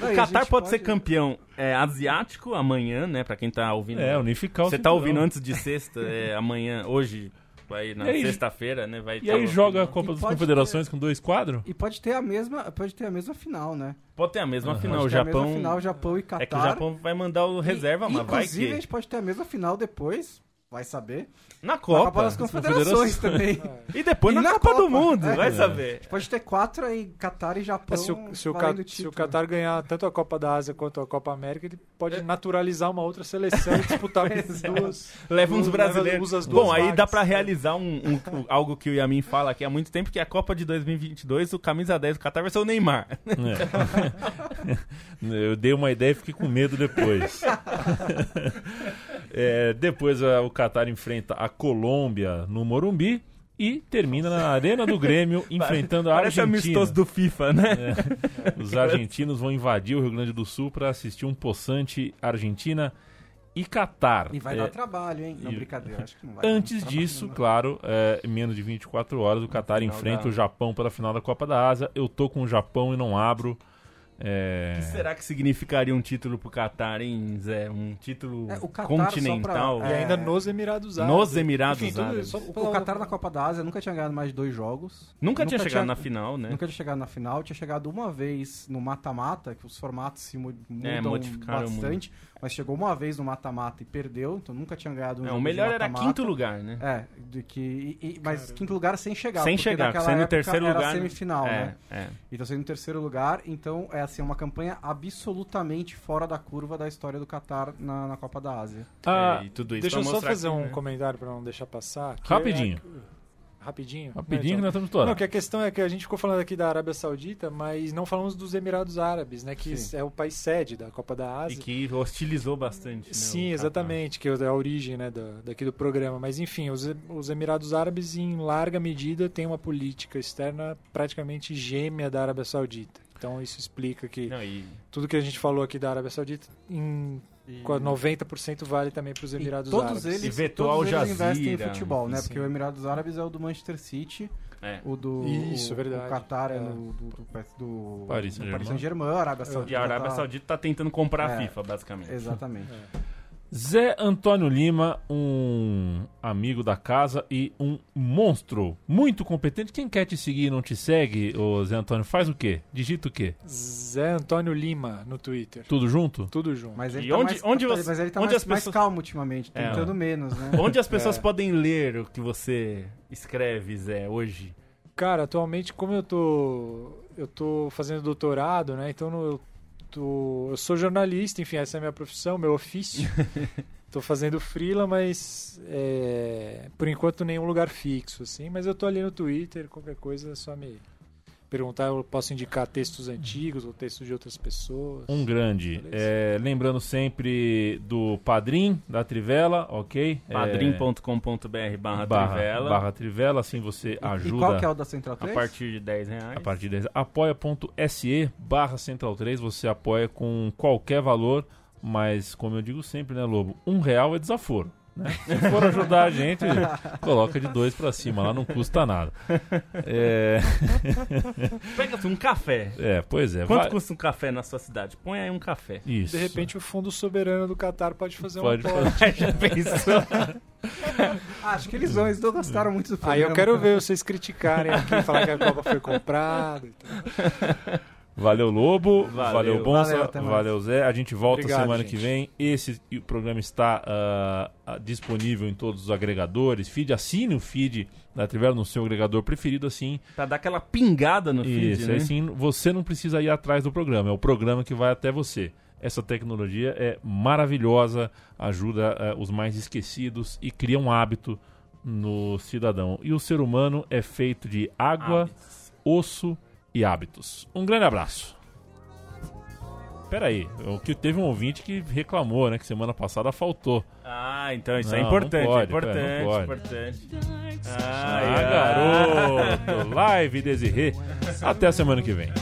Não, o Catar gente pode, ser campeão é, asiático amanhã, né? Pra quem tá ouvindo. É, unificar o Você tá ouvindo antes de sexta, é, amanhã, hoje, vai na E aí- sexta-feira, né? Vai E aí joga a. Copa E das Confederações com dois quadros? E pode ter a mesma, pode ter a mesma final, né? Pode ter a mesma Aham. final, Pode o ter a mesma Japão. final, Japão e Catar. É que o Japão vai mandar o reserva, E, mas vai Inclusive, a que. gente pode ter a mesma final depois, vai saber. Na Na Copa. Copa das Confederações também. E depois E na, na Copa, do Copa. Mundo, É. vai É. saber. Pode ter quatro aí, Catar e Japão. Mas se o, se, o se o. Qatar ganhar tanto a Copa da Ásia quanto a Copa América, ele pode naturalizar uma outra seleção e disputar com as duas. Leva uns Leva- brasileiros. usa as duas Bom, aí dá vagas. pra realizar um, um- um- algo que o Yamin fala aqui há muito tempo, que é a Copa de 2022, o camisa 10 do Qatar vai ser o Neymar. É. Eu dei uma ideia e fiquei com medo depois. É, depois a- o Qatar enfrenta a Colômbia no Morumbi e termina na Arena do Grêmio enfrentando a Parece Argentina. amistoso do FIFA, né? É. Os argentinos vão invadir o Rio Grande do Sul para assistir um possante Argentina e Catar. E vai É, dar trabalho, hein? Não, e- brincadeira, acho que não vai. Antes disso, não. claro, é, em menos de 24 horas, o Qatar enfrenta da- o Japão pela final da Copa da Ásia. Eu tô com o Japão e não abro. É, O que será que significaria um título pro Qatar, hein, Zé? Um título É, o Qatar, continental só pra- E É. ainda nos Emirados Árabes. nos Emirados Enfim, tudo Árabes. isso- O, o Qatar na Copa da Ásia nunca tinha ganhado mais de dois jogos. Nunca, tinha chegado tinha- na final, né? Nunca tinha chegado na final, tinha chegado uma vez no mata-mata, que os formatos se mu- mudam É, modificaram bastante, mas chegou uma vez no mata-mata e perdeu, então nunca tinha ganhado um É, jogo o de melhor era quinto lugar, né? É, de que, e- e- mas Cara. quinto lugar sem chegar. Sem chegar, sendo terceiro era lugar. semifinal, é, né? é. Então sendo terceiro lugar, então é assim, uma campanha absolutamente fora da curva da história do Qatar na, na Copa da Ásia. ah, É, e tudo isso Deixa eu só fazer que, um né? comentário para não deixar passar. que Rapidinho. é- Rapidinho? rapidinho que Não, nós então- estamos. Não, que a questão é que a gente ficou falando aqui da Arábia Saudita, mas não falamos dos Emirados Árabes, né? Que Sim. é o país sede da Copa da E Ásia. que hostilizou bastante. né, Sim, exatamente, que é a origem né, da, daqui do programa. Mas enfim, os, os Emirados Árabes, em larga medida, têm uma política externa praticamente gêmea da Arábia Saudita. Então isso explica que Não, e tudo que a gente falou aqui da Arábia Saudita, em E- Com a 90% vale também para os e Emirados todos Árabes. eles, E vetou todos eles investem em futebol, né? Sim. Porque o Emirados Árabes é o do Manchester City, É. o do Isso, o, verdade. o Qatar é, É. no, do, do, do, Paris Saint-Germain. Saint-Germain, a Arábia É. Saudita E a Arábia tá- Saudita tá tentando comprar a É. FIFA, basicamente. Exatamente. Zé Antônio Lima, um amigo da casa e um monstro muito competente. Quem quer te seguir e não te segue, ô Zé Antônio, faz o quê? Digita o quê? Zé Antônio Lima no Twitter. Tudo junto? Tudo junto. Mas ele E tá onde- mais, onde você- mas ele tá onde mais, as mais pessoas- calmo ultimamente, É. tentando menos, né? Onde as pessoas É. podem ler o que você escreve, Zé, hoje? Cara, atualmente, como eu tô. Eu tô fazendo doutorado, né? Então no- eu. Eu sou jornalista, enfim, essa é a minha profissão, meu ofício. tô fazendo freela, mas é, por enquanto nenhum lugar fixo, assim. Mas eu tô ali no Twitter, qualquer coisa é só me perguntar, eu posso indicar textos antigos ou textos de outras pessoas. Um grande. É, lembrando sempre do Padrim, da Trivela, ok? É, padrim.com.br barra barra, Trivela. barra Trivela, assim você E ajuda. qual que é o da Central A 3? partir de 10 reais. A partir de apoia.se barra Central 3, você apoia com qualquer valor, mas como eu digo sempre, né, Lobo? Um real é desaforo. Né? Se for ajudar a gente, coloca de dois pra cima, lá não custa nada. É, Pega um café. é, pois é. Quanto vai- custa um café na sua cidade? Põe aí um café. Isso. De repente o Fundo Soberano do Catar pode fazer Pode um aporte. fazer. Já pensou? Acho que eles vão, eles não gostaram muito do Aí programa. eu quero ver vocês criticarem aqui, falar que a Copa foi comprada. e tal. Valeu, Lobo. Valeu, Valeu. Bonsa. Valeu, Valeu. Zé. A gente volta Obrigado, semana gente. que vem. Esse programa está ah, disponível em todos os agregadores. Feed, assine o feed da Trivela no seu agregador preferido, assim. Pra dar aquela pingada no feed, Isso, né? aí sim, você não precisa ir atrás do programa, é o programa que vai até você. Essa tecnologia é maravilhosa, ajuda eh, os mais esquecidos e cria um hábito no cidadão. E o ser humano é feito de água, Hábitos. osso e hábitos. Um grande abraço. Pera aí, o que teve um ouvinte que reclamou, né, que semana passada faltou. Ah, então isso Não, é não importante, pode, é importante, pera, não pode. importante. Ah, ai. garoto, live Desirê. Até a semana que vem.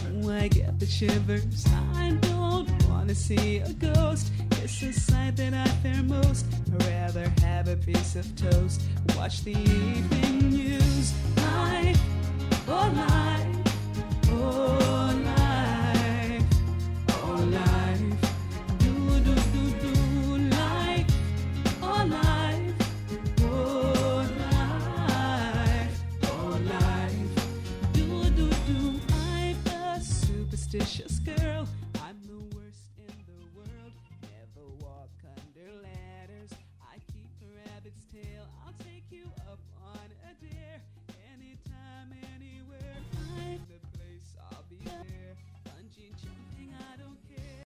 See a ghost. It's the sight that I fear most. I'd rather have a piece of toast. Watch the evening news. Life, oh life, oh